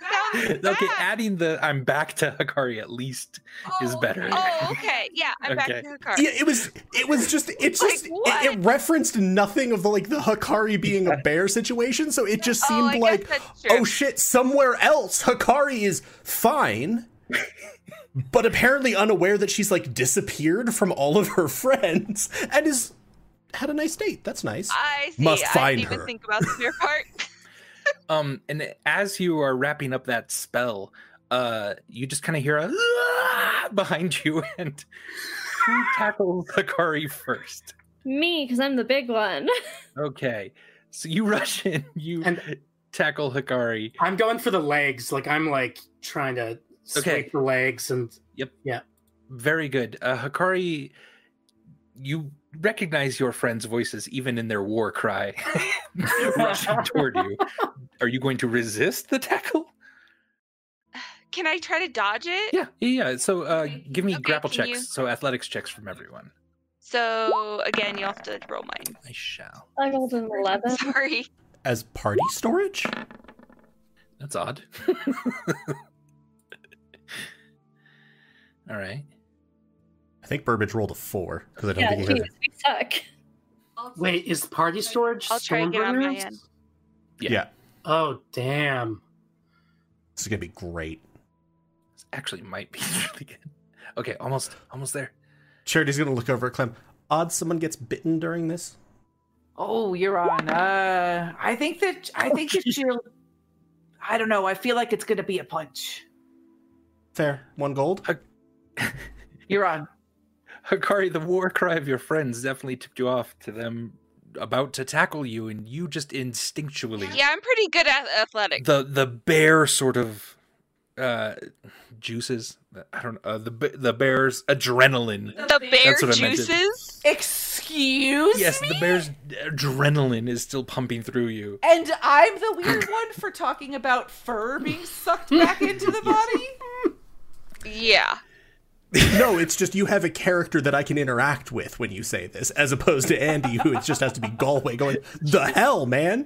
sounds okay, bad. adding the I'm back to Hikari at least oh, is better. Oh, okay. Yeah, I'm Okay. back to Hikari. Yeah, it was. It was just. It's Like, just. it, it referenced nothing of the like the Hakari being a bear situation. So it just Oh, seemed I guess like, oh shit, somewhere else Hakari is fine, but apparently unaware that she's like disappeared from all of her friends and is had a nice date. That's nice. I see. Must I find didn't even her. think about the bear part. Um, and as you are wrapping up that spell, uh, you just kind of hear a "Ah!" behind you, and who tackles Hikari first? Me, because I'm the big one. Okay, so you rush in, you And- tackle Hikari. I'm going for the legs. Like I'm like trying to sweep Okay. the legs and yep, yeah, Very good, uh, Hikari. You recognize your friends' voices even in their war cry, rushing toward you. Are you going to resist the tackle? Can I try to dodge it? Yeah, yeah. yeah. So, uh, give me Okay, grapple checks. you- So, athletics checks from everyone. So again, you'll have to roll mine. I shall. I rolled an 11. Sorry. As party storage. That's odd. All right. I think Burbage rolled a four because I don't Yeah, think he geez, heard it. we suck. wait, is party storage? I'll try to get on my Stormbringers? end. Yeah. Yeah, Oh damn! this is gonna be great. This actually might be really good. Okay, almost, almost there. Charity's gonna look over at Clem. Odds someone gets bitten during this. Oh, you're on. Uh, I think that I think that she'll. I don't know. I feel like it's going to be a punch. Fair. One gold. You're on. Hikari, the war cry of your friends definitely tipped you off to them about to tackle you, and you just instinctually Yeah, I'm pretty good at athletics. the the bear sort of uh juices. I don't know uh, the the bear's adrenaline. The bear That's what I meant to- juices. Excuse Yes, me. the bear's adrenaline is still pumping through you. And I'm the weird one for talking about fur being sucked back into the body. Yeah. no, it's just you have a character that I can interact with when you say this, as opposed to Andy, who it just has to be Galway going, the hell, man?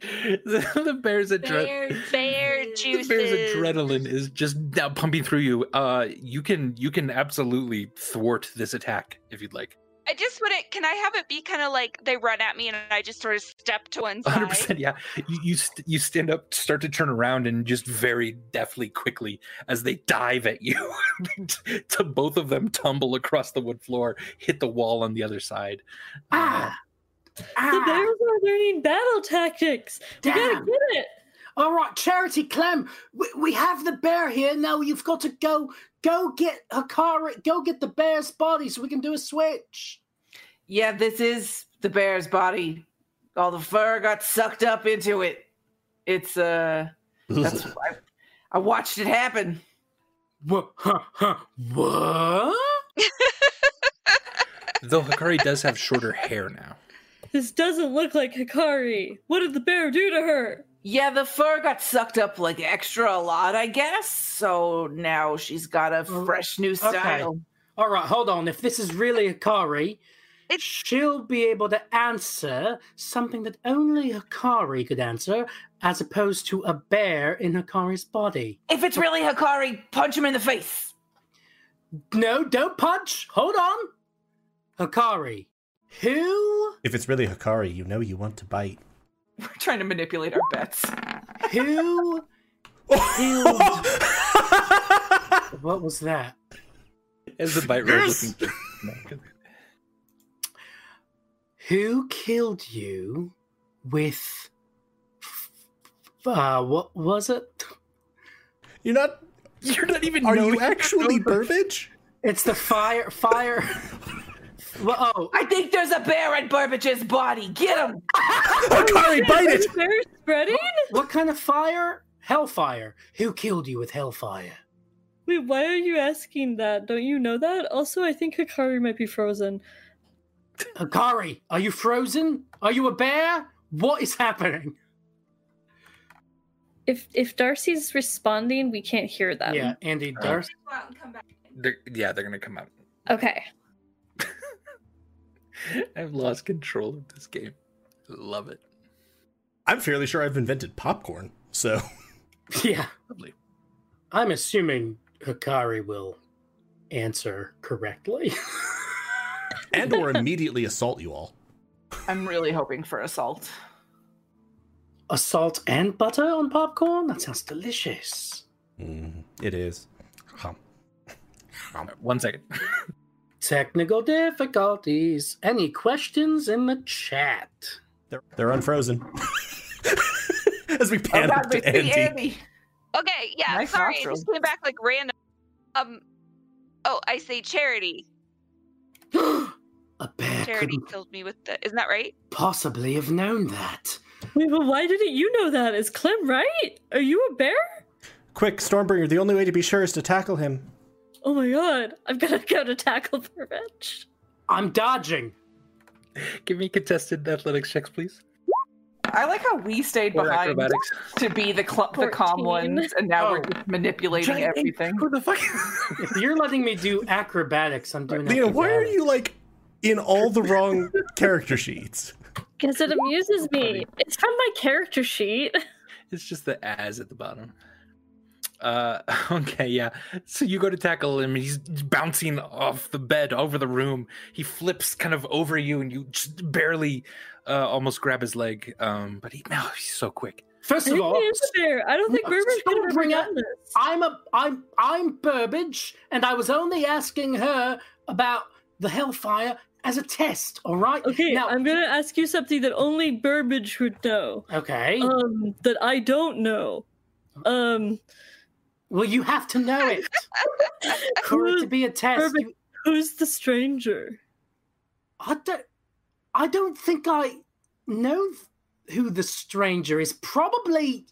the, the bear's adrenaline. Bear, bear The juices. bear's adrenaline is just now pumping through you. Uh, you can you can absolutely thwart this attack if you'd like. I just wouldn't. Can I have it be kind of like they run at me and I just sort of step to one Hundred side? 100%, yeah. You you, st- you stand up, start to turn around, and just very deftly, quickly, as they dive at you, to both of them tumble across the wood floor, hit the wall on the other side. Uh, Ah, The ah, bears are learning battle tactics. We gotta Damn. get it. All right, Charity Clem, we, we have the bear here. Now you've got to go go get Hakari, go get the bear's body so we can do a switch. Yeah, this is the bear's body. All the fur got sucked up into it. It's uh that's I, I watched it happen. What? Huh, huh, what? though Hikari does have shorter hair now. This doesn't look like Hikari. What did the bear do to her? Yeah, the fur got sucked up like extra a lot, I guess. So now she's got a Oh, fresh new style. All right, hold on. If this is really Hakari, It's- she'll be able to answer something that only Hakari could answer, as opposed to a bear in Hakari's body. If it's really Hikari, punch him in the face. No, don't punch. Hold on. Hakari, who If it's really Hikari, you know you want to bite. We're trying to manipulate our bets. who killed? what was that? As the bite roll Yes! looking. Who killed you with? Uh, what was it? You're not. You're not even. Are you actually Burbage? It's the fire. Fire. well, oh, I think there's a bear in Burbage's body. Get him! Hikari, bite it! Bear spreading? what kind of fire? Hellfire. Who killed you with hellfire? Wait, why are you asking that? Don't you know that? Also, I think Hikari might be frozen. Hikari, are you frozen? Are you a bear? What is happening? If if Darcy's responding, we can't hear them. yeah, Andy Uh, They're, yeah, they're gonna come out. Okay. I've lost control of this game. Love it. I'm fairly sure I've invented popcorn, so. Yeah, Lovely. I'm assuming Hakari will answer correctly. And or immediately assault you all. I'm really hoping for assault. Assault and butter on popcorn? That sounds delicious. Mm, it is. Hum. Hum. One second. Technical difficulties. Any questions in the chat? They're, they're unfrozen. As we Oh, pan God, up to we see Andy. Andy. Okay, yeah, Nice sorry, it just came back like random. Um, oh, I say charity. A bear Charity couldn't killed me with the. Isn't that right? possibly have known that. Wait, but why didn't you know that? Is Clem right? Are you a bear? Quick, Stormbringer, the only way to be sure is to tackle him. Oh my god, I'm gonna go to tackle Burbage. I'm dodging. Give me contested athletics checks, please. I like how we stayed Or behind acrobatics. to be the cl- the calm ones, and now we're Oh. just manipulating Giant- everything. Who the fuck? If you're letting me do acrobatics, I'm doing Leah, why are you like in all the wrong character sheets? Because it amuses me. It's from my character sheet. It's just the as at the bottom. Uh, okay, yeah. So you go to tackle him, and he's bouncing off the bed over the room. He flips kind of over you, and you just barely, uh, almost grab his leg. Um, but he, oh, he's so quick. First I of all, he is a bear. I don't think No, Burbage could have ever Stormbringer, done this. I'm a I'm I'm Burbage, and I was only asking her about the Hellfire as a test. All right. Okay, Now, I'm gonna ask you something that only Burbage would know. okay. Um, that I don't know. Um, well, you have to know it for it to be a test. You, who's the stranger? I don't. I don't think I know who the stranger is. Probably.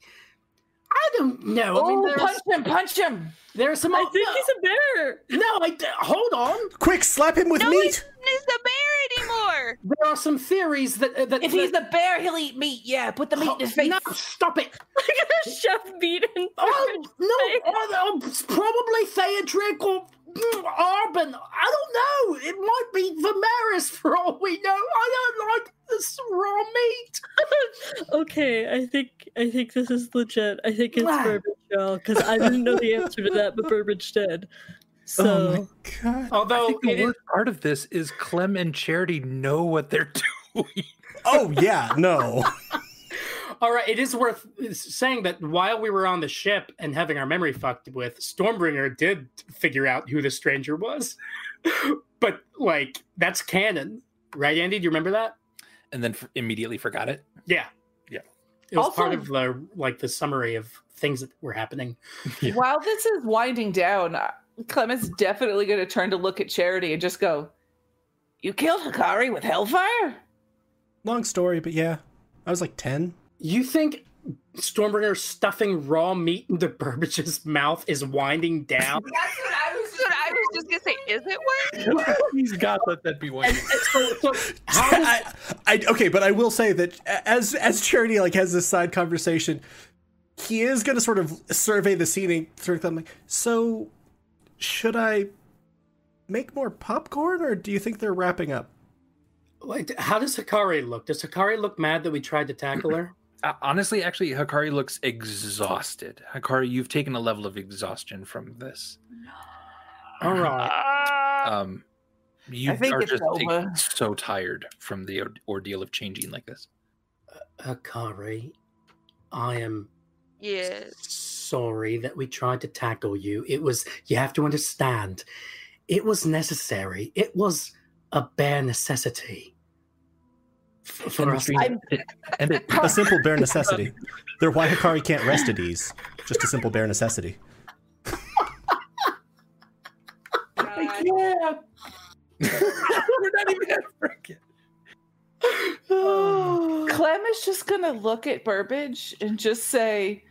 I don't know. I mean, Oh, punch him! Punch him! there are some. I think he's a bear. no, I d- hold on. Quick, slap him with No, meat! he's not the bear anymore. There are some theories that uh, that If he's that, the bear, he'll eat meat. Yeah, put the meat in his face. No, stop it. I'm gonna shove meat in Oh no! face. Oh, no, probably Theodric or Arbin. I don't know. It might be Vimeris for all we know. I don't like this raw meat. Okay, I think I think this is legit. I think it's Wow. Burbage, y'all, because I didn't know the answer to that, but Burbage did. Oh so oh my god. I Although think the it is, worst part of this is Clem and Charity know what they're doing. Oh yeah, no. All right, it is worth saying that while we were on the ship and having our memory fucked with, Stormbringer did figure out who the stranger was. but like that's canon, right, Andy? Do you remember that? And then f- immediately forgot it. Yeah, Yeah. It was Also- part of the like the summary of things that were happening. Yeah. While this is winding down, uh, Clement's definitely going to turn to look at Charity and just go, "You killed Hikari with Hellfire." Long story, but yeah. I was like 10. You think Stormbringer stuffing raw meat into Burbage's mouth is winding down? That's what I was. What I was just gonna say. Is it one? He's got let that be one. And- and so, so I, I okay, but I will say that as as Charity like has this side conversation, he is going to sort of survey the scene and sort of think like, so should I make more popcorn or do you think they're wrapping up? like, how does Hikari look? Does Hikari look mad that we tried to tackle her? Uh, honestly, actually, Hikari looks exhausted. Hikari, you've taken a level of exhaustion from this. All right. Um, you are just like, so tired from the ordeal of changing like this. Hikari, I am Yes. sorry that we tried to tackle you. It was, you have to understand, it was necessary. It was a bare necessity f- for us. I'm- and it, A simple bare necessity. They're why Hikari can't rest at ease. Just a simple bare necessity. Yeah. we're not even at work yet. Clem is just gonna look at Burbage and just say,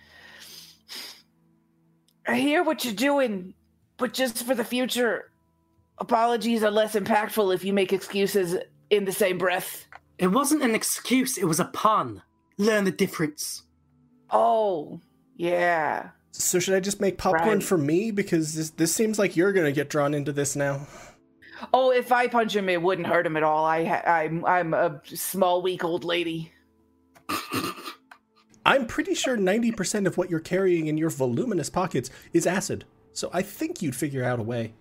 I hear what you're doing, but just for the future, apologies are less impactful if you make excuses in the same breath. It wasn't an excuse, it was a pun. Learn the difference. Oh, yeah. So should I just make popcorn Right. for me because this this seems like you're going to get drawn into this now. Oh, if I punch him, it wouldn't hurt him at all. I I'm I'm a small, weak old lady. I'm pretty sure 90% of what you're carrying in your voluminous pockets is acid. So I think you'd figure out a way.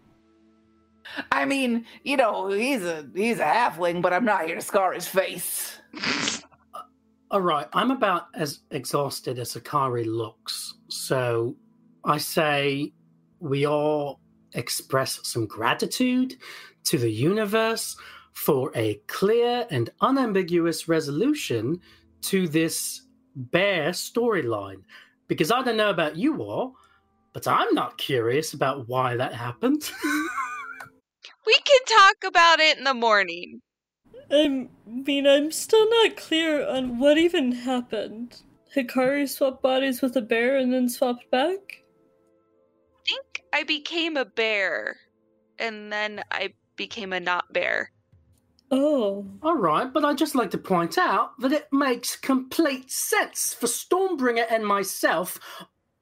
I mean, you know, he's a he's a halfling, but I'm not here to scar his face. All right, I'm about as exhausted as Hikari looks. So I say we all express some gratitude to the universe for a clear and unambiguous resolution to this bear storyline. Because I don't know about you all, but I'm not curious about why that happened. We can talk about it in the morning. I mean, I'm still not clear on what even happened. Hikari swapped bodies with a bear and then swapped back? I think I became a bear, and then I became a not bear. Oh. All right, but I'd just like to point out that it makes complete sense for Stormbringer and myself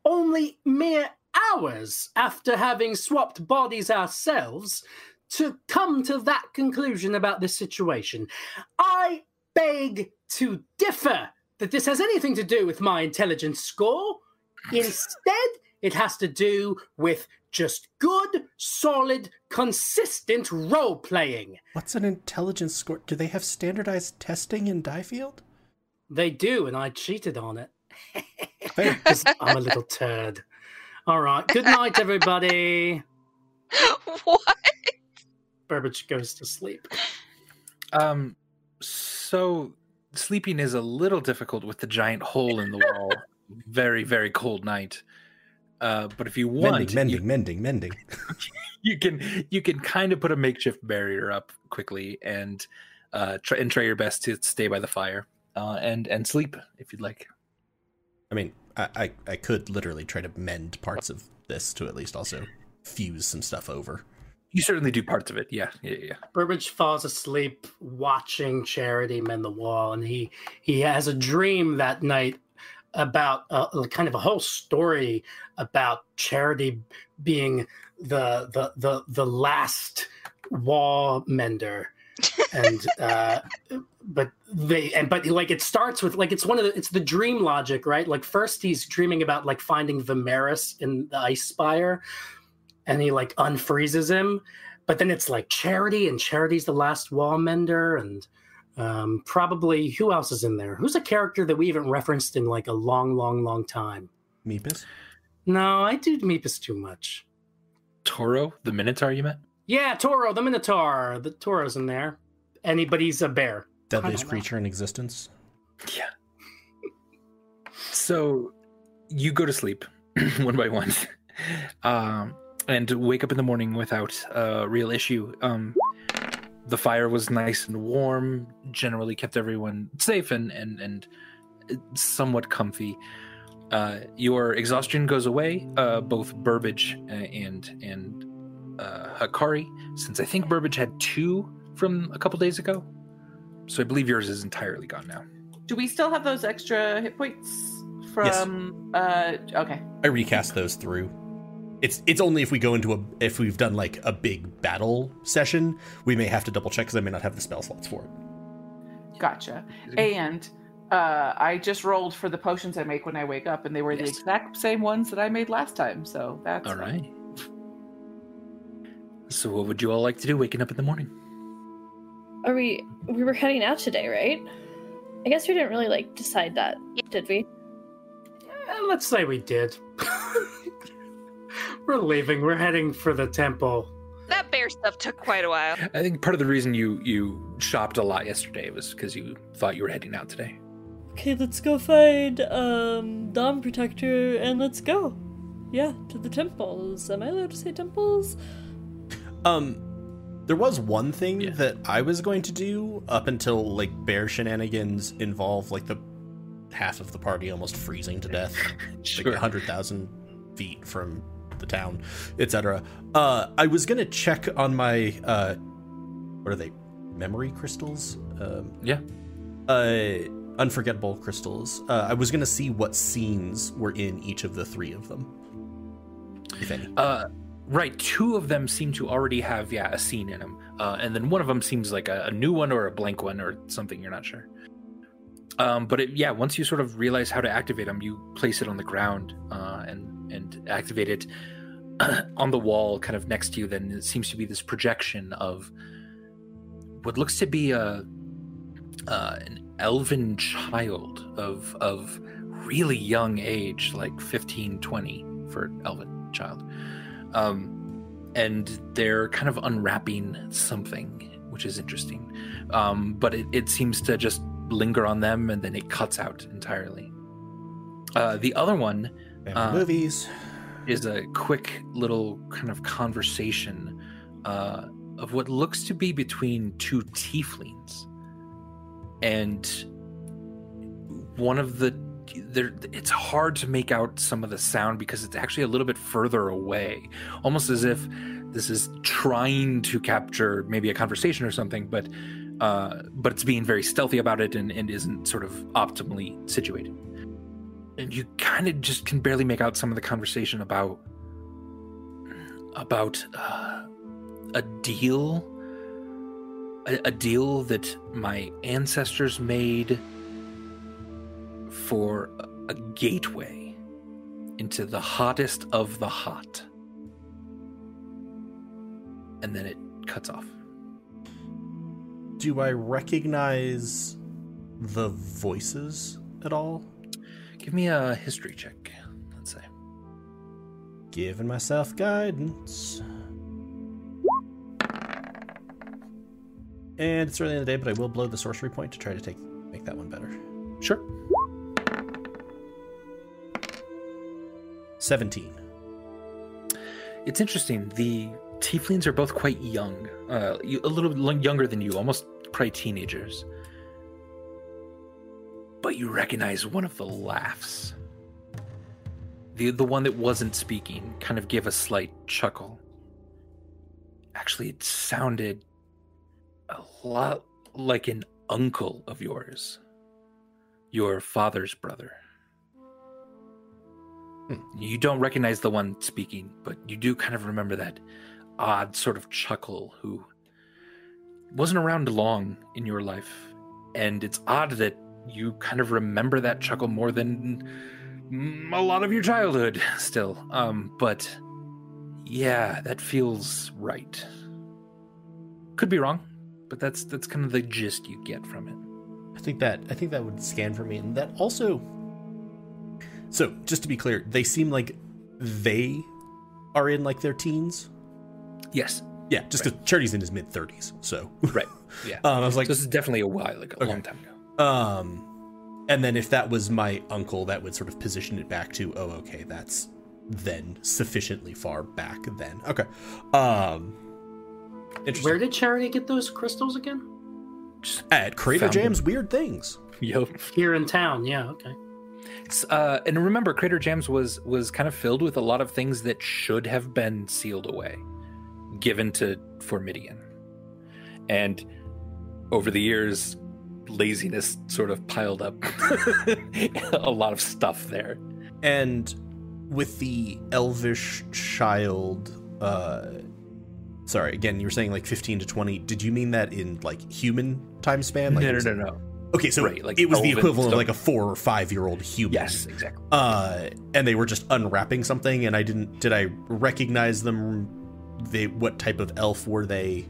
only mere hours after having swapped bodies ourselves to come to that conclusion about this situation. I beg to differ that this has anything to do with my intelligence score. Instead, it has to do with just good, solid, consistent role playing. What's an intelligence score? Do they have standardized testing in Diefield? They do, and I cheated on it. Fair. 'Cause I'm a little turd. All right. Good night, everybody. what? Burbage goes to sleep. Um, so sleeping is a little difficult with the giant hole in the wall. very, very cold night. Uh, but if you want, Mending, you- mending, mending, mending. you can you can kind of put a makeshift barrier up quickly and uh try and try your best to stay by the fire uh and and sleep if you'd like I mean, I, I, I could literally try to mend parts of this to at least also fuse some stuff over. You certainly do parts of it. Yeah. Yeah yeah Burbage falls asleep watching Charity mend the wall, and he he has a dream that night about uh, kind of a whole story about Charity being the the the the last wall mender. And uh, but they and but like it starts with like it's one of the it's the dream logic, right? Like first he's dreaming about like finding Vimeris in the ice spire, and he like unfreezes him, but then it's like Charity, and Charity's the last wall mender, and um, probably who else is in there? Who's a character that we haven't referenced in like a long, long, long time? Meepus. No, I do Meepus too much. Toro, the Minotaur you met? Yeah, Toro, the Minotaur. The Toro's in there. Anybody's a bear. Deadliest I know. creature in existence. Yeah. So you go to sleep one by one, um, and wake up in the morning without a real issue. Um, the fire was nice and warm, generally kept everyone safe and and and somewhat comfy. Uh, your exhaustion goes away. Uh, both Burbage uh, and and uh, Hikari, since I think Burbage had two from a couple days ago, so I believe yours is entirely gone now. Do we still have those extra hit points from? Uh, okay. I recast those through. It's it's only if we go into a if we've done like a big battle session, we may have to double check because I may not have the spell slots for it. Gotcha. And uh, I just rolled for the potions I make when I wake up, and they were the exact same ones that I made last time. So that's All right. So, what would you all like to do waking up in the morning? Are we we were heading out today, right? I guess we didn't really like decide that, did we? Eh, let's say we did. We're leaving. We're heading for the temple. That bear stuff took quite a while. I think part of the reason you you shopped a lot yesterday was because you thought you were heading out today. Okay, let's go find um Dawn Protector and let's go. Yeah, to the temples. Am I allowed to say temples? Um, there was one thing Yeah. that I was going to do up until like bear shenanigans involve like the half of the party almost freezing to death, like a hundred thousand feet from the town, etc. Uh, I was gonna check on my uh, what are they? Memory crystals. Um, Yeah. uh, unforgettable crystals. Uh, I was gonna see what scenes were in each of the three of them, if any. Uh, right. Two of them seem to already have yeah a scene in them, uh, and then one of them seems like a, a new one or a blank one or something. You're not sure. Um, but it, yeah, once you sort of realize how to activate them, you place it on the ground uh, and and activate it on the wall, kind of next to you. Then it seems to be this projection of what looks to be a uh, an elven child of of really young age, like 15, 20 for elven child. Um, and they're kind of unwrapping something, which is interesting. Um, but it, it seems to just linger on them and then it cuts out entirely. Uh, the other one uh, movies. is a quick little kind of conversation uh, of what looks to be between two tieflings, and one of the there it's hard to make out some of the sound because it's actually a little bit further away. Almost as if this is trying to capture maybe a conversation or something but uh but it's being very stealthy about it and, and isn't sort of optimally situated and you kind of just can barely make out some of the conversation about about uh, a deal a, a deal that my ancestors made for a, a gateway into the hottest of the hot and then it cuts off Do I recognize the voices at all? Give me a history check let's say Giving myself guidance. And it's early in the day, but I will blow the sorcery point to try to take make that one better. sure 17. It's interesting. The tieflings are both quite young, uh, a little younger than you, almost probably teenagers. But you recognize one of the laughs. The the one that wasn't speaking kind of gave a slight chuckle. Actually, it sounded a lot like an uncle of yours, your father's brother. Hmm, you don't recognize the one speaking, but you do kind of remember that odd sort of chuckle who wasn't around long in your life, and it's odd that you kind of remember that chuckle more than mm, a lot of your childhood still. Um, but yeah, that feels right. Could be wrong, but that's that's kind of the gist you get from it. I think that I think that would scan for me, and that also. So, just to be clear, they seem like they are in like their teens. Yes, Yeah, just because Charity's in his mid thirties. So, right. Yeah. um, I was like, so this is definitely a while, like a Okay. long time ago. Um, and then if that was my uncle, that would sort of position it back to, oh, okay, that's then sufficiently far back then. Okay. Um. Where did Charity get those crystals again? At Crater Found them. Jam's weird things. Yo. Here in town. Yeah. Okay. Uh, and remember, Crater Jams was was kind of filled with a lot of things that should have been sealed away, given to Formidian. And over the years, laziness sort of piled up a lot of stuff there. And with the elvish child, uh, sorry, again, you were saying like 15 to 20. Did you mean that in like human time span? Like no, no, no, no. Okay, so Right, like it was the equivalent of like a four or five year old human. Yes, exactly. Uh, and they were just unwrapping something, and I didn't. Did I recognize them? They what type of elf were they?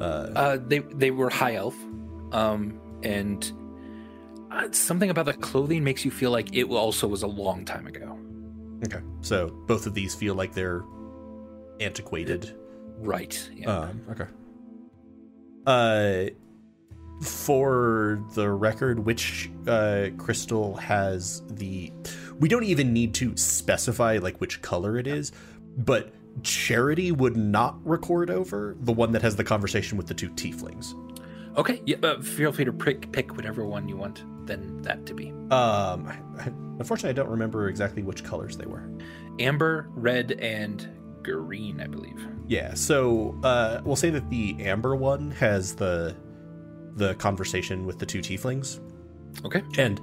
Uh, Uh, they they were high elf, um, and uh, something about the clothing makes you feel like it also was a long time ago. okay, so both of these feel like they're antiquated. Right. Yeah. Um, okay. Uh, for the record, which uh, crystal has the? We don't even need to specify like which color it is, but Charity would not record over the one that has the conversation with the two tieflings. Okay, yeah, uh, feel free to pick pick whatever one you want then that to be. Um, I, unfortunately, I don't remember exactly which colors they were. Amber, red, and green, I believe. Yeah, so uh, we'll say that the amber one has the the conversation with the two tieflings. Okay. And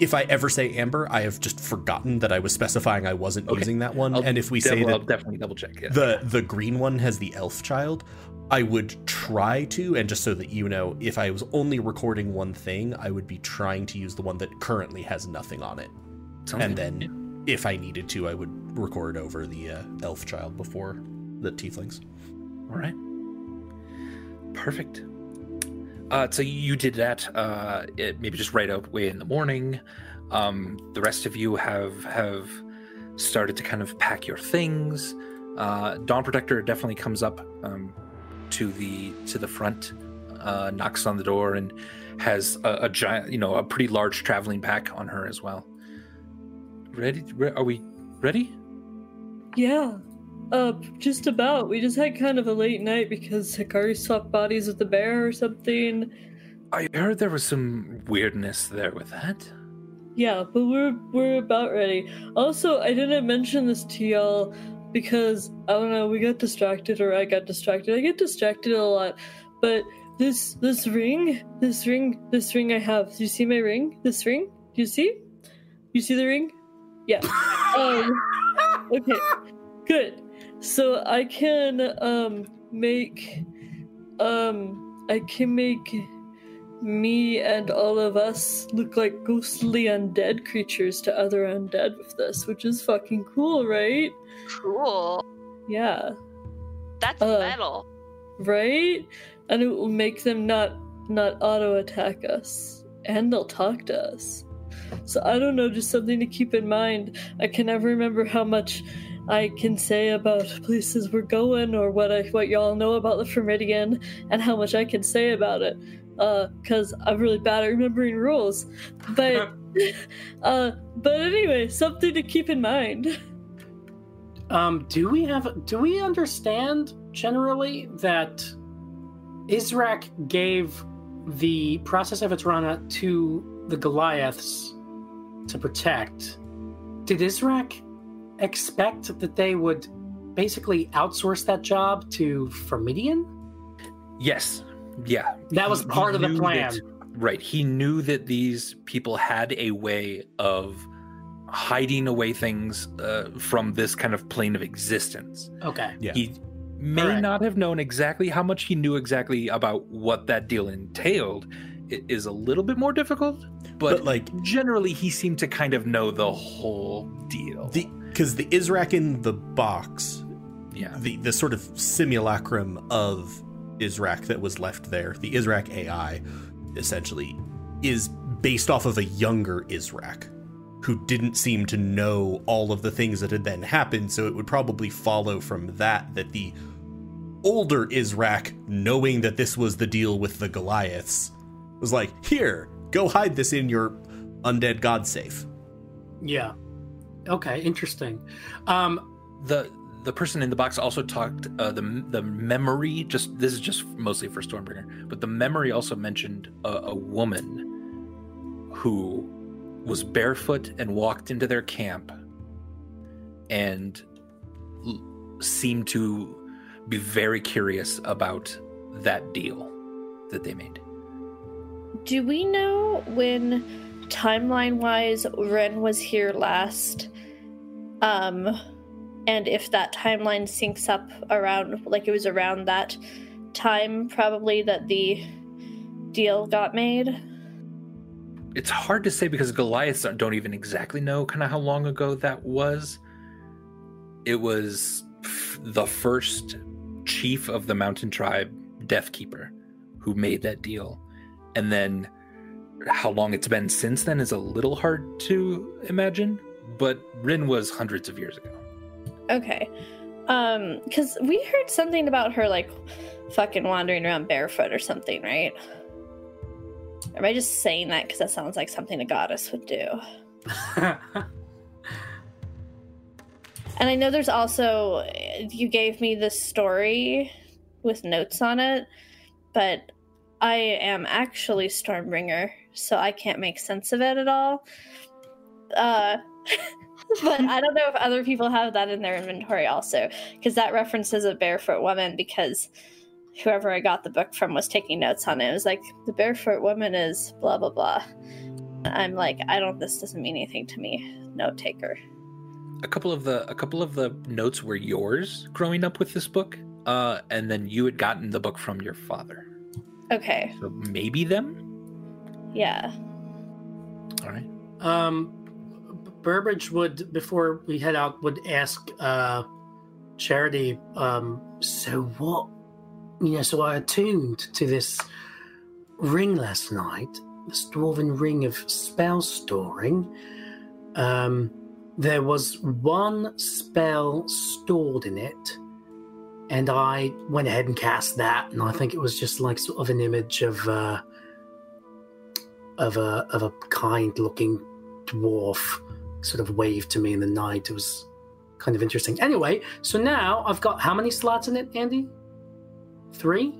if I ever say amber, I have just forgotten that I was specifying I wasn't Okay. using that one. I'll and if we say double- I'll that definitely double check. Yeah. the the green one has the elf child, I would try to, and just so that you know, if I was only recording one thing, I would be trying to use the one that currently has nothing on it. And then if I needed to, I would record over the uh, elf child before the tieflings. All right. Perfect. Uh, so you did that. Uh, it, maybe just right away in the morning. Um, the rest of you have have started to kind of pack your things. Uh, Dawn Protector definitely comes up um, to the to the front, uh, knocks on the door, and has a, a giant, you know, a pretty large traveling pack on her as well. Ready? Re- Are we ready? Yeah. Uh, just about. We just had kind of a late night because Hikari swapped bodies with the bear or something. I heard there was some weirdness there with that. Yeah, but we're we're about ready. Also, I didn't mention this to y'all because I don't know, we got distracted or I got distracted. I get distracted a lot. But this this ring, this ring, this ring I have. Do you see my ring? This ring? Do you see? You see the ring? Yeah. um Okay. Good. So I can um make um I can make me and all of us look like ghostly undead creatures to other undead with this, which is fucking cool, right? Cool. Yeah, That's Uh, metal. right? And it will make them not not auto attack us, and they'll talk to us. So I don't know, just something to keep in mind. I can never remember how much I can say about places we're going or what I what y'all know about the Fermidian and how much I can say about it. Uh, cause I'm really bad at remembering rules. But uh but anyway, something to keep in mind. Um, do we have? Do we understand generally that Israk gave the process of Etrana to the Goliaths to protect? Did Israk expect that they would basically outsource that job to Fermidian? Yes. Yeah. That was He- part he of the plan. that- right. He knew that these people had a way of hiding away things uh, from this kind of plane of existence. Okay. Yeah. He may Alright. not have known exactly how much he knew exactly about what that deal entailed. It is a little bit more difficult, but, But, like- generally he seemed to kind of know the whole deal. The because the Israk in the box, yeah. the the sort of simulacrum of Israk that was left there, the Israk AI, essentially, is based off of a younger Israk who didn't seem to know all of the things that had then happened. So it would probably follow from that that the older Israk, knowing that this was the deal with the Goliaths, was like, "Here, go hide this in your undead god safe." Yeah. Okay, interesting. Um, the the person in the box also talked uh, the the memory just this is just mostly for Stormbringer, but the memory also mentioned a, a woman who was barefoot and walked into their camp and l- seemed to be very curious about that deal that they made. Do we know when timeline wise Ren was here last? Um and if that timeline syncs up around like it was around that time probably that the deal got made. It's hard to say because Goliaths don't- even exactly know kind of how long ago that was. It was f- the first chief of the mountain tribe, Deathkeeper, who made that deal. And then how long it's been since then is a little hard to imagine, but Rin was hundreds of years ago. Okay. Um cuz we heard something about her like fucking wandering around barefoot or something, right? Am I just saying that cuz that sounds like something a goddess would do? And I know there's also you gave me this story with notes on it, but I am actually Stormbringer, so I can't make sense of it at all. Uh but I don't know if other people have that in their inventory also, because that references a barefoot woman because whoever I got the book from was taking notes on it. It was like the barefoot woman is blah blah blah. I'm like, I don't this doesn't mean anything to me, note taker. a couple of the a couple of the notes were yours growing up with this book uh and then you had gotten the book from your father Okay. so maybe them Yeah. all right um, Burbage would, before we head out, would ask uh, Charity, um, so what, you know, so I attuned to this ring last night, this dwarven ring of spell storing. Um, there was one spell stored in it, and I went ahead and cast that, and I think it was just like sort of an image of uh, of a of a kind looking dwarf sort of waved to me in the night. It was kind of interesting. Anyway, so now I've got how many slots in it, Andy? Three?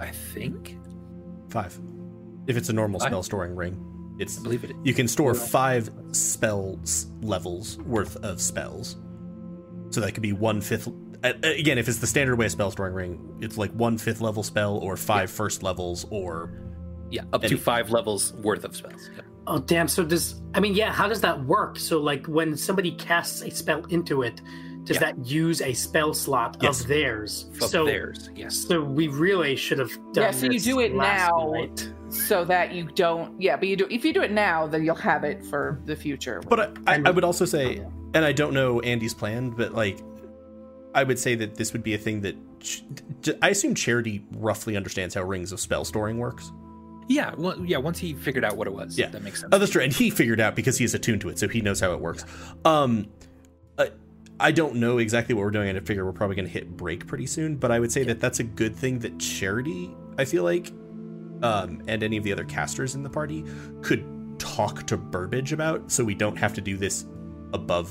i think Five. If it's a normal Five? spell storing ring, it's i believe it you can store five spells levels worth of spells. So that could be one fifth. Uh, Again, if it's the standard way of spell storing ring, it's like one fifth level spell or five first levels or yeah up to Any- five levels worth of spells Yep. Oh damn, so does I mean yeah, how does that work? So like when somebody casts a spell into it, does Yeah. that use a spell slot Yes. of theirs? of so theirs yes so we really should have done Yeah, so you this do it now. night. so that you don't yeah but you do if you do it now then you'll have it for the future But I, I, I would also say, and I don't know Andy's plan, but like, I would say that this would be a thing that ch- I assume Charity roughly understands how rings of spell storing works. yeah well, yeah once he figured out what it was Yeah. that makes sense Oh, that's true, and he figured out because he is attuned to it, so he knows how it works. Um, uh, I don't know exactly what we're doing, and I figure we're probably going to hit break pretty soon. But I would say that that's a good thing that Charity, I feel like, um, and any of the other casters in the party could talk to Burbage about, so we don't have to do this above,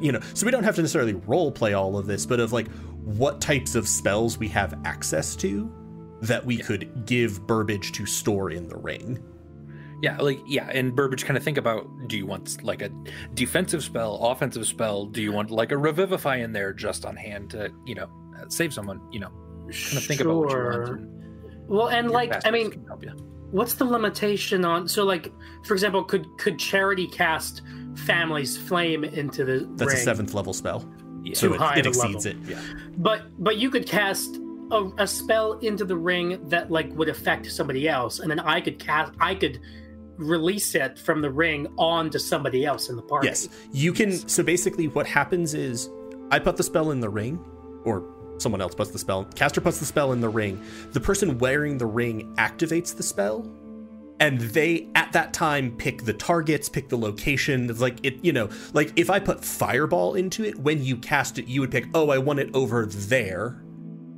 you know, so we don't have to necessarily role play all of this, but of like what types of spells we have access to that we could give Burbage to store in the ring. yeah like yeah and burbage kind of think about do you want like a defensive spell offensive spell do you want like a revivify in there just on hand to you know save someone you know kind of think about what you want and Well, and like I mean, help you. what's the limitation on so like for example could could charity cast family's flame into the That's ring? a seventh level spell. Yeah. so Too it, high it exceeds level. it. Yeah. But but you could cast a, a spell into the ring that like would affect somebody else, and then I could cast I could release it from the ring onto somebody else in the party. Yes, you can. So basically, what happens is I put the spell in the ring, or someone else puts the spell. Caster puts the spell in the ring. The person wearing the ring activates the spell, and they at that time pick the targets, pick the location. It's like it, you know, like if I put fireball into it, when you cast it, you would pick. Oh, I want it over there,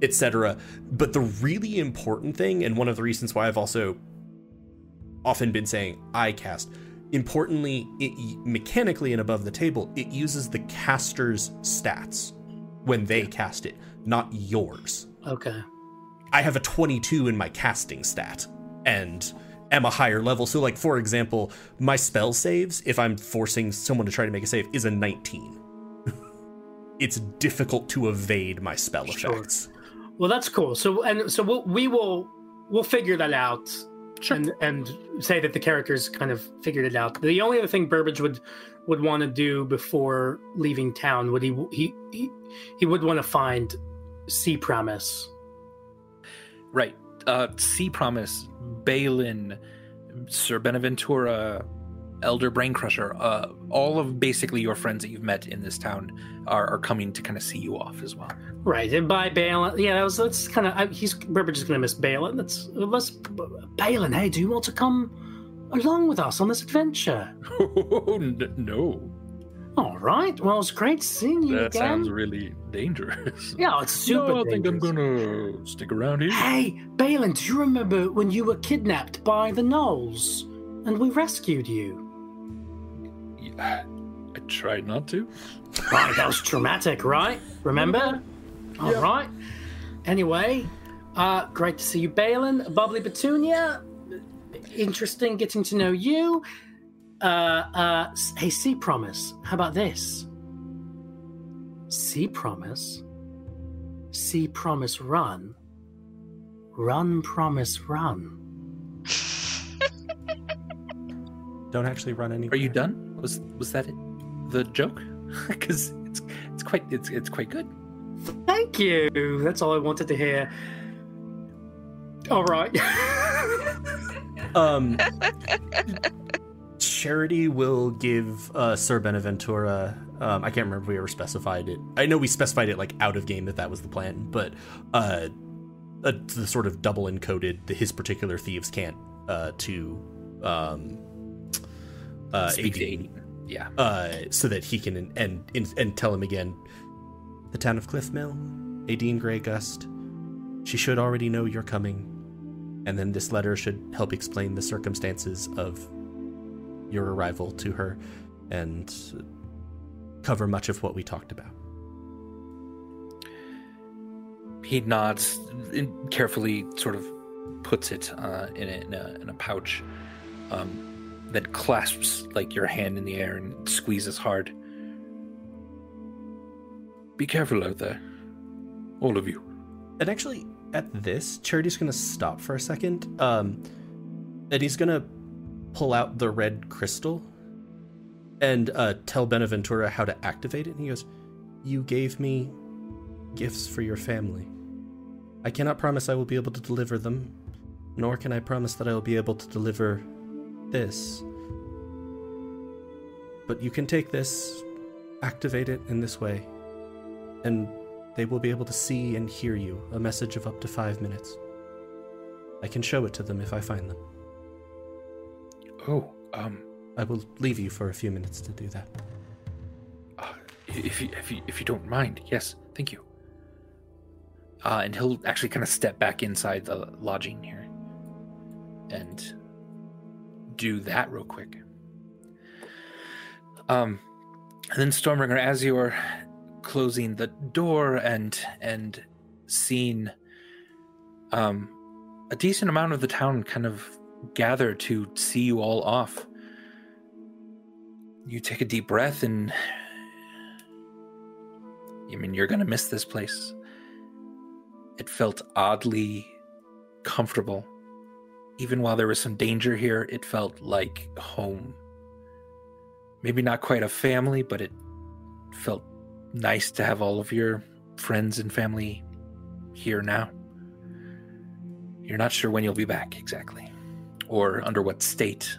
etc. But the really important thing, and one of the reasons why I've also often been saying I cast. Importantly, it mechanically and above the table, it uses the caster's stats when they cast it, not yours. Okay. I have a 22 in my casting stat and am a higher level. So, like for example, my spell saves, if I'm forcing someone to try to make a save, is a 19. it's difficult to evade my spell Sure. effects. Well, that's cool. So and so we'll, we will we'll figure that out. And and say that the characters kind of figured it out. The only other thing Burbage would would want to do before leaving town would he he he, he would want to find Sea Promise. Right. Uh, Sea Promise, Balin, Sir Benaventura, Elder Brain Crusher, uh, all of basically your friends that you've met in this town are, are coming to kind of see you off as well. Right, and by Balin, yeah, that was that's kind of he's Burbage just going to miss Balin. That's let's Balin. Hey, do you want to come along with us on this adventure? no, All right. Well, it's great seeing you that again. sounds really dangerous. yeah, it's super. no, I don't think I'm dangerous. gonna stick around here. Hey, Balin, do you remember when you were kidnapped by the Gnolls and we rescued you? Yeah, I tried not to. Right, that was traumatic, right? Remember? All right. Anyway, uh, great to see you, Balin. Bubbly Petunia. Interesting getting to know you. Uh, uh, s- hey, Sea Promise. How about this? Sea Promise. Sea Promise Run. Run Promise Run. Don't actually run any. Are you done? Was was that it? The joke? Because it's it's quite it's it's quite good. Thank you. That's all I wanted to hear. All right. Um, Charity will give uh, Sir Benaventura. Um, I can't remember if we ever specified it. I know we specified it like out of game that that was the plan, but uh, uh the sort of double encoded the his particular thieves' cant uh, to um, uh, Speak to Aideen, Aideen. Yeah. uh, so that he can and, and and tell him again. The town of Cliff Mill, Aideen Grey Gust. She should already know you're coming and then this letter should help explain the circumstances of your arrival to her and cover much of what we talked about. He nods and carefully, sort of puts it uh, in, a, in, a, in a pouch, um, then clasps like your hand in the air and squeezes hard. Be careful out there, all of you. And actually, at this, Charity's going to stop for a second, um, and he's going to pull out the red crystal and uh, tell Benaventura how to activate it. And he goes, You gave me gifts for your family. I cannot promise I will be able to deliver them, nor can I promise that I will be able to deliver this. But you can take this, activate it in this way, and they will be able to see and hear you, a message of up to five minutes. I can show it to them if I find them. Oh, um, I will leave you for a few minutes to do that. uh, if you if you if you don't mind, yes, thank you. Uh, and he'll actually kind of step back inside the lodging here and do that real quick. Um, and then Stormbringer, as you're closing the door and and seeing um a decent amount of the town kind of gather to see you all off. You take a deep breath and I mean you're gonna miss this place. It felt oddly comfortable. Even while there was some danger here, it felt like home. Maybe not quite a family, but it felt nice to have all of your friends and family here now. You're not sure when you'll be back exactly, or under what state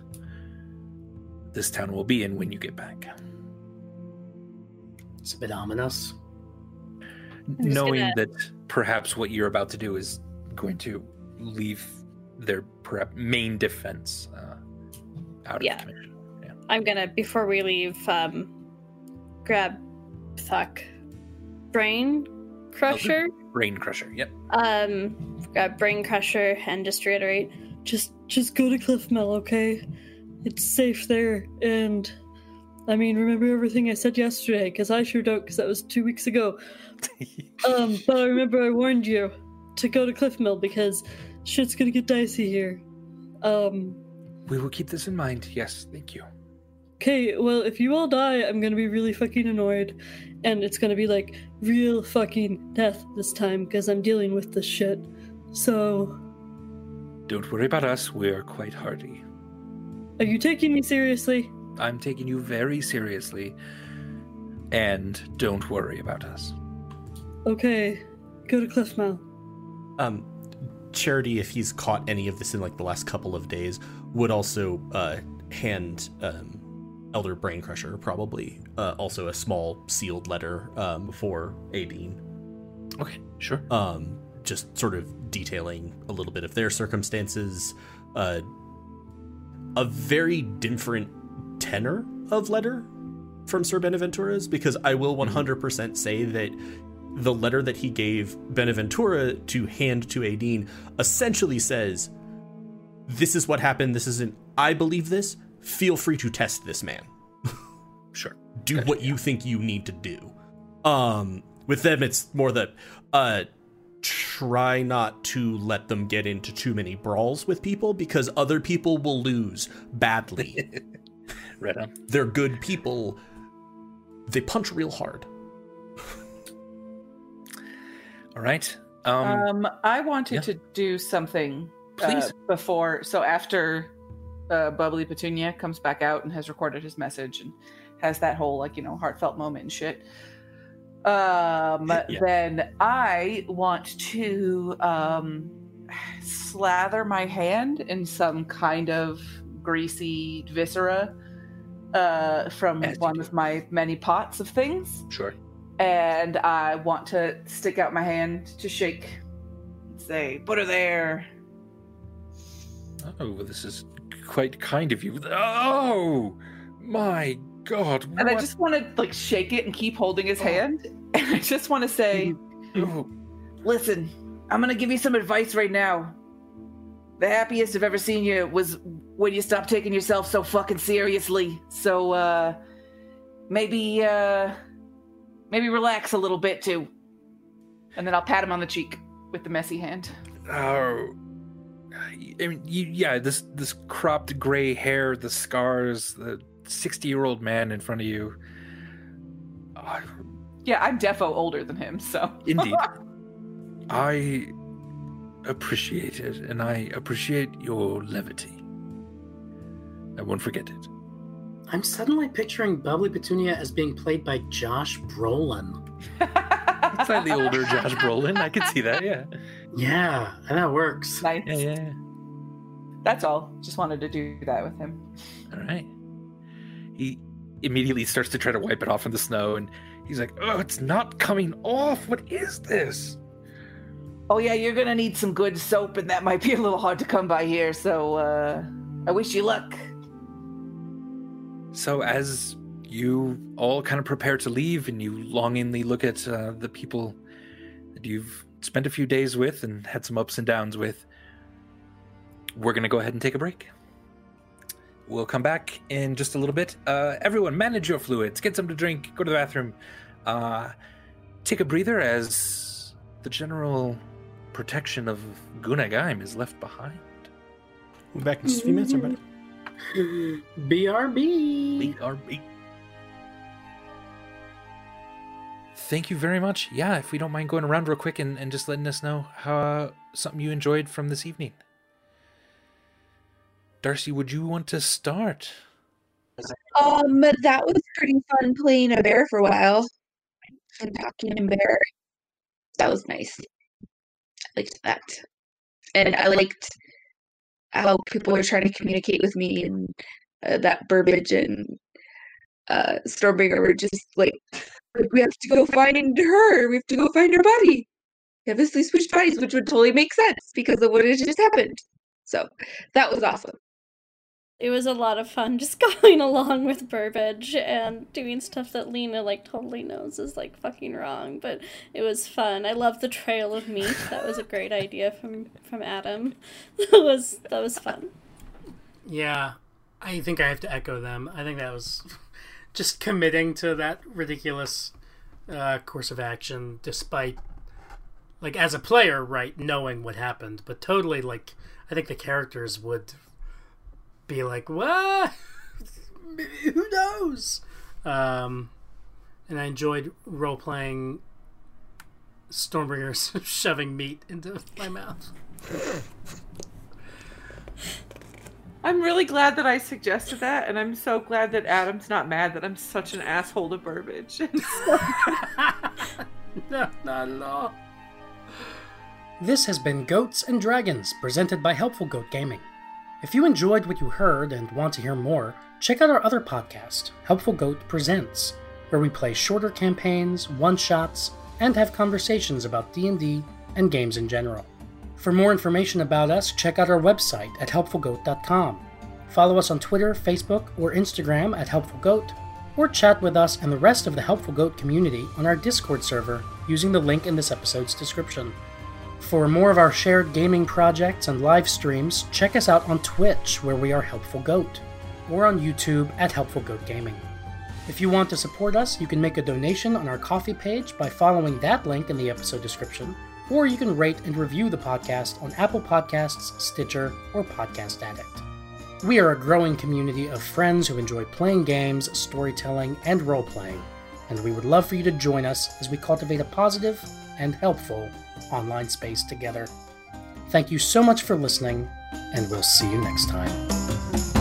this town will be in when you get back. It's a bit ominous. Knowing gonna- that perhaps what you're about to do is going to leave their perhaps main defense uh, out Yeah. of commission. I'm gonna before we leave, um, grab Thuck Brain Crusher. Brain crusher. Yep. Um, grab Brain Crusher and just reiterate, just just go to Cliff Mill, okay? It's safe there, and I mean, remember everything I said yesterday, because I sure don't, because that was two weeks ago. Um, but I remember I warned you to go to Cliff Mill because shit's gonna get dicey here. Um, we will keep this in mind. Yes. Thank you. Okay, well, if you all die, I'm gonna be really fucking annoyed. And it's gonna be like real fucking death this time because I'm dealing with this shit. So, Don't worry about us. We are quite hardy. are you taking me seriously? I'm taking you very seriously. And don't worry about us. Okay, go to Cliff Mount. Um, Charity, if he's caught any of this in like the last couple of days, would also uh, hand um, Elder Brain Crusher probably uh, also a small sealed letter um, for Aideen, Okay, sure. um, just sort of detailing a little bit of their circumstances, uh, a very different tenor of letter from Sir Beneventura's, because I will 100% say that the letter that he gave Beneventura to hand to Aideen essentially says, This is what happened. This isn't, I believe this. Feel free to test this man. Sure. Do Gotcha, what you think you need to do. Um, with them, it's more the, uh, try not to let them get into too many brawls with people because other people will lose badly. Right on. They're good people. They punch real hard. All right. Um, Um, I wanted yeah. to do something uh, Please. before. So after uh, Bubbly Petunia comes back out and has recorded his message and has that whole like you know heartfelt moment and shit. Um, Yeah. then I want to um, slather my hand in some kind of greasy viscera uh, from As one of my many pots of things sure. and I want to stick out my hand to shake, and say, "Put her there." Oh, well, this is quite kind of you. Oh, my God. And I just want to like shake it and keep holding his hand, and I just want to say, Oh, "Listen, I'm gonna give you some advice right now. The happiest I've ever seen you was when you stopped taking yourself so fucking seriously. So uh, maybe uh, maybe relax a little bit too." And then I'll pat him on the cheek with the messy hand. oh. I mean, you, yeah, this this cropped gray hair, the scars, the sixty-year-old man in front of you. Ah, Yeah, I'm defo older than him, so Indeed. I appreciate it, and I appreciate your levity. I won't forget it. I'm suddenly picturing Bubbly Petunia as being played by Josh Brolin. Slightly older Josh Brolin, I could see that. Yeah, Yeah, and that works. nice. yeah, yeah. That's all. Just wanted to do that with him. All right. He immediately starts to try to wipe it off in the snow, and he's like, "Oh, it's not coming off. What is this?" Oh yeah, you're gonna need some good soap, and that might be a little hard to come by here. So uh, I wish you luck. So as you all kind of prepare to leave, and you longingly look at uh, the people that you've spent a few days with and had some ups and downs with, we're going to go ahead and take a break. We'll come back in just a little bit. Uh, everyone, manage your fluids, get some to drink, go to the bathroom, uh, take a breather as the general protection of Gunagaim is left behind. We'll be back in just a few minutes, everybody. BRB. BRB. Thank you very much. Yeah, if we don't mind going around real quick and, and just letting us know how uh, something you enjoyed from this evening. Darcy, would you want to start? Um, that was pretty fun playing a bear for a while. and talking and bear. That was nice. I liked that. And I liked how people were trying to communicate with me and uh, that Burbage and uh, Stormbringer were just like, we have to go find her. We have to go find her body. Obviously switched bodies, which would totally make sense because of what had just happened. So that was awesome. It was a lot of fun just going along with Burbage and doing stuff that Lena like totally knows is like fucking wrong, but it was fun. I love the trail of meat. That was a great idea from from Adam. That was that was fun. Yeah, I think I have to echo them. I think that was just committing to that ridiculous uh, course of action, despite like as a player, right, knowing what happened, but totally like I think the characters would be like, "What? Who knows?" Um, and I enjoyed role playing Stormbringers shoving meat into my mouth. I'm really glad that I suggested that, and I'm so glad that Adam's not mad that I'm such an asshole to Burbage. no, not at all. This has been Goats and Dragons, presented by Helpful Goat Gaming. If you enjoyed what you heard and want to hear more, check out our other podcast, Helpful Goat Presents, where we play shorter campaigns, one-shots, and have conversations about D&D and games in general. For more information about us, check out our website at helpfulgoat.com. Follow us on Twitter, Facebook, or Instagram at helpfulgoat, or chat with us and the rest of the Helpful Goat community on our Discord server using the link in this episode's description. For more of our shared gaming projects and live streams, check us out on Twitch, where we are Helpful Goat, or on YouTube at Helpful Goat Gaming. If you want to support us, you can make a donation on our Ko-fi page by following that link in the episode description, or you can rate and review the podcast on Apple Podcasts, Stitcher, or Podcast Addict. We are a growing community of friends who enjoy playing games, storytelling, and role playing, and we would love for you to join us as we cultivate a positive and helpful online space together. Thank you so much for listening, and we'll see you next time.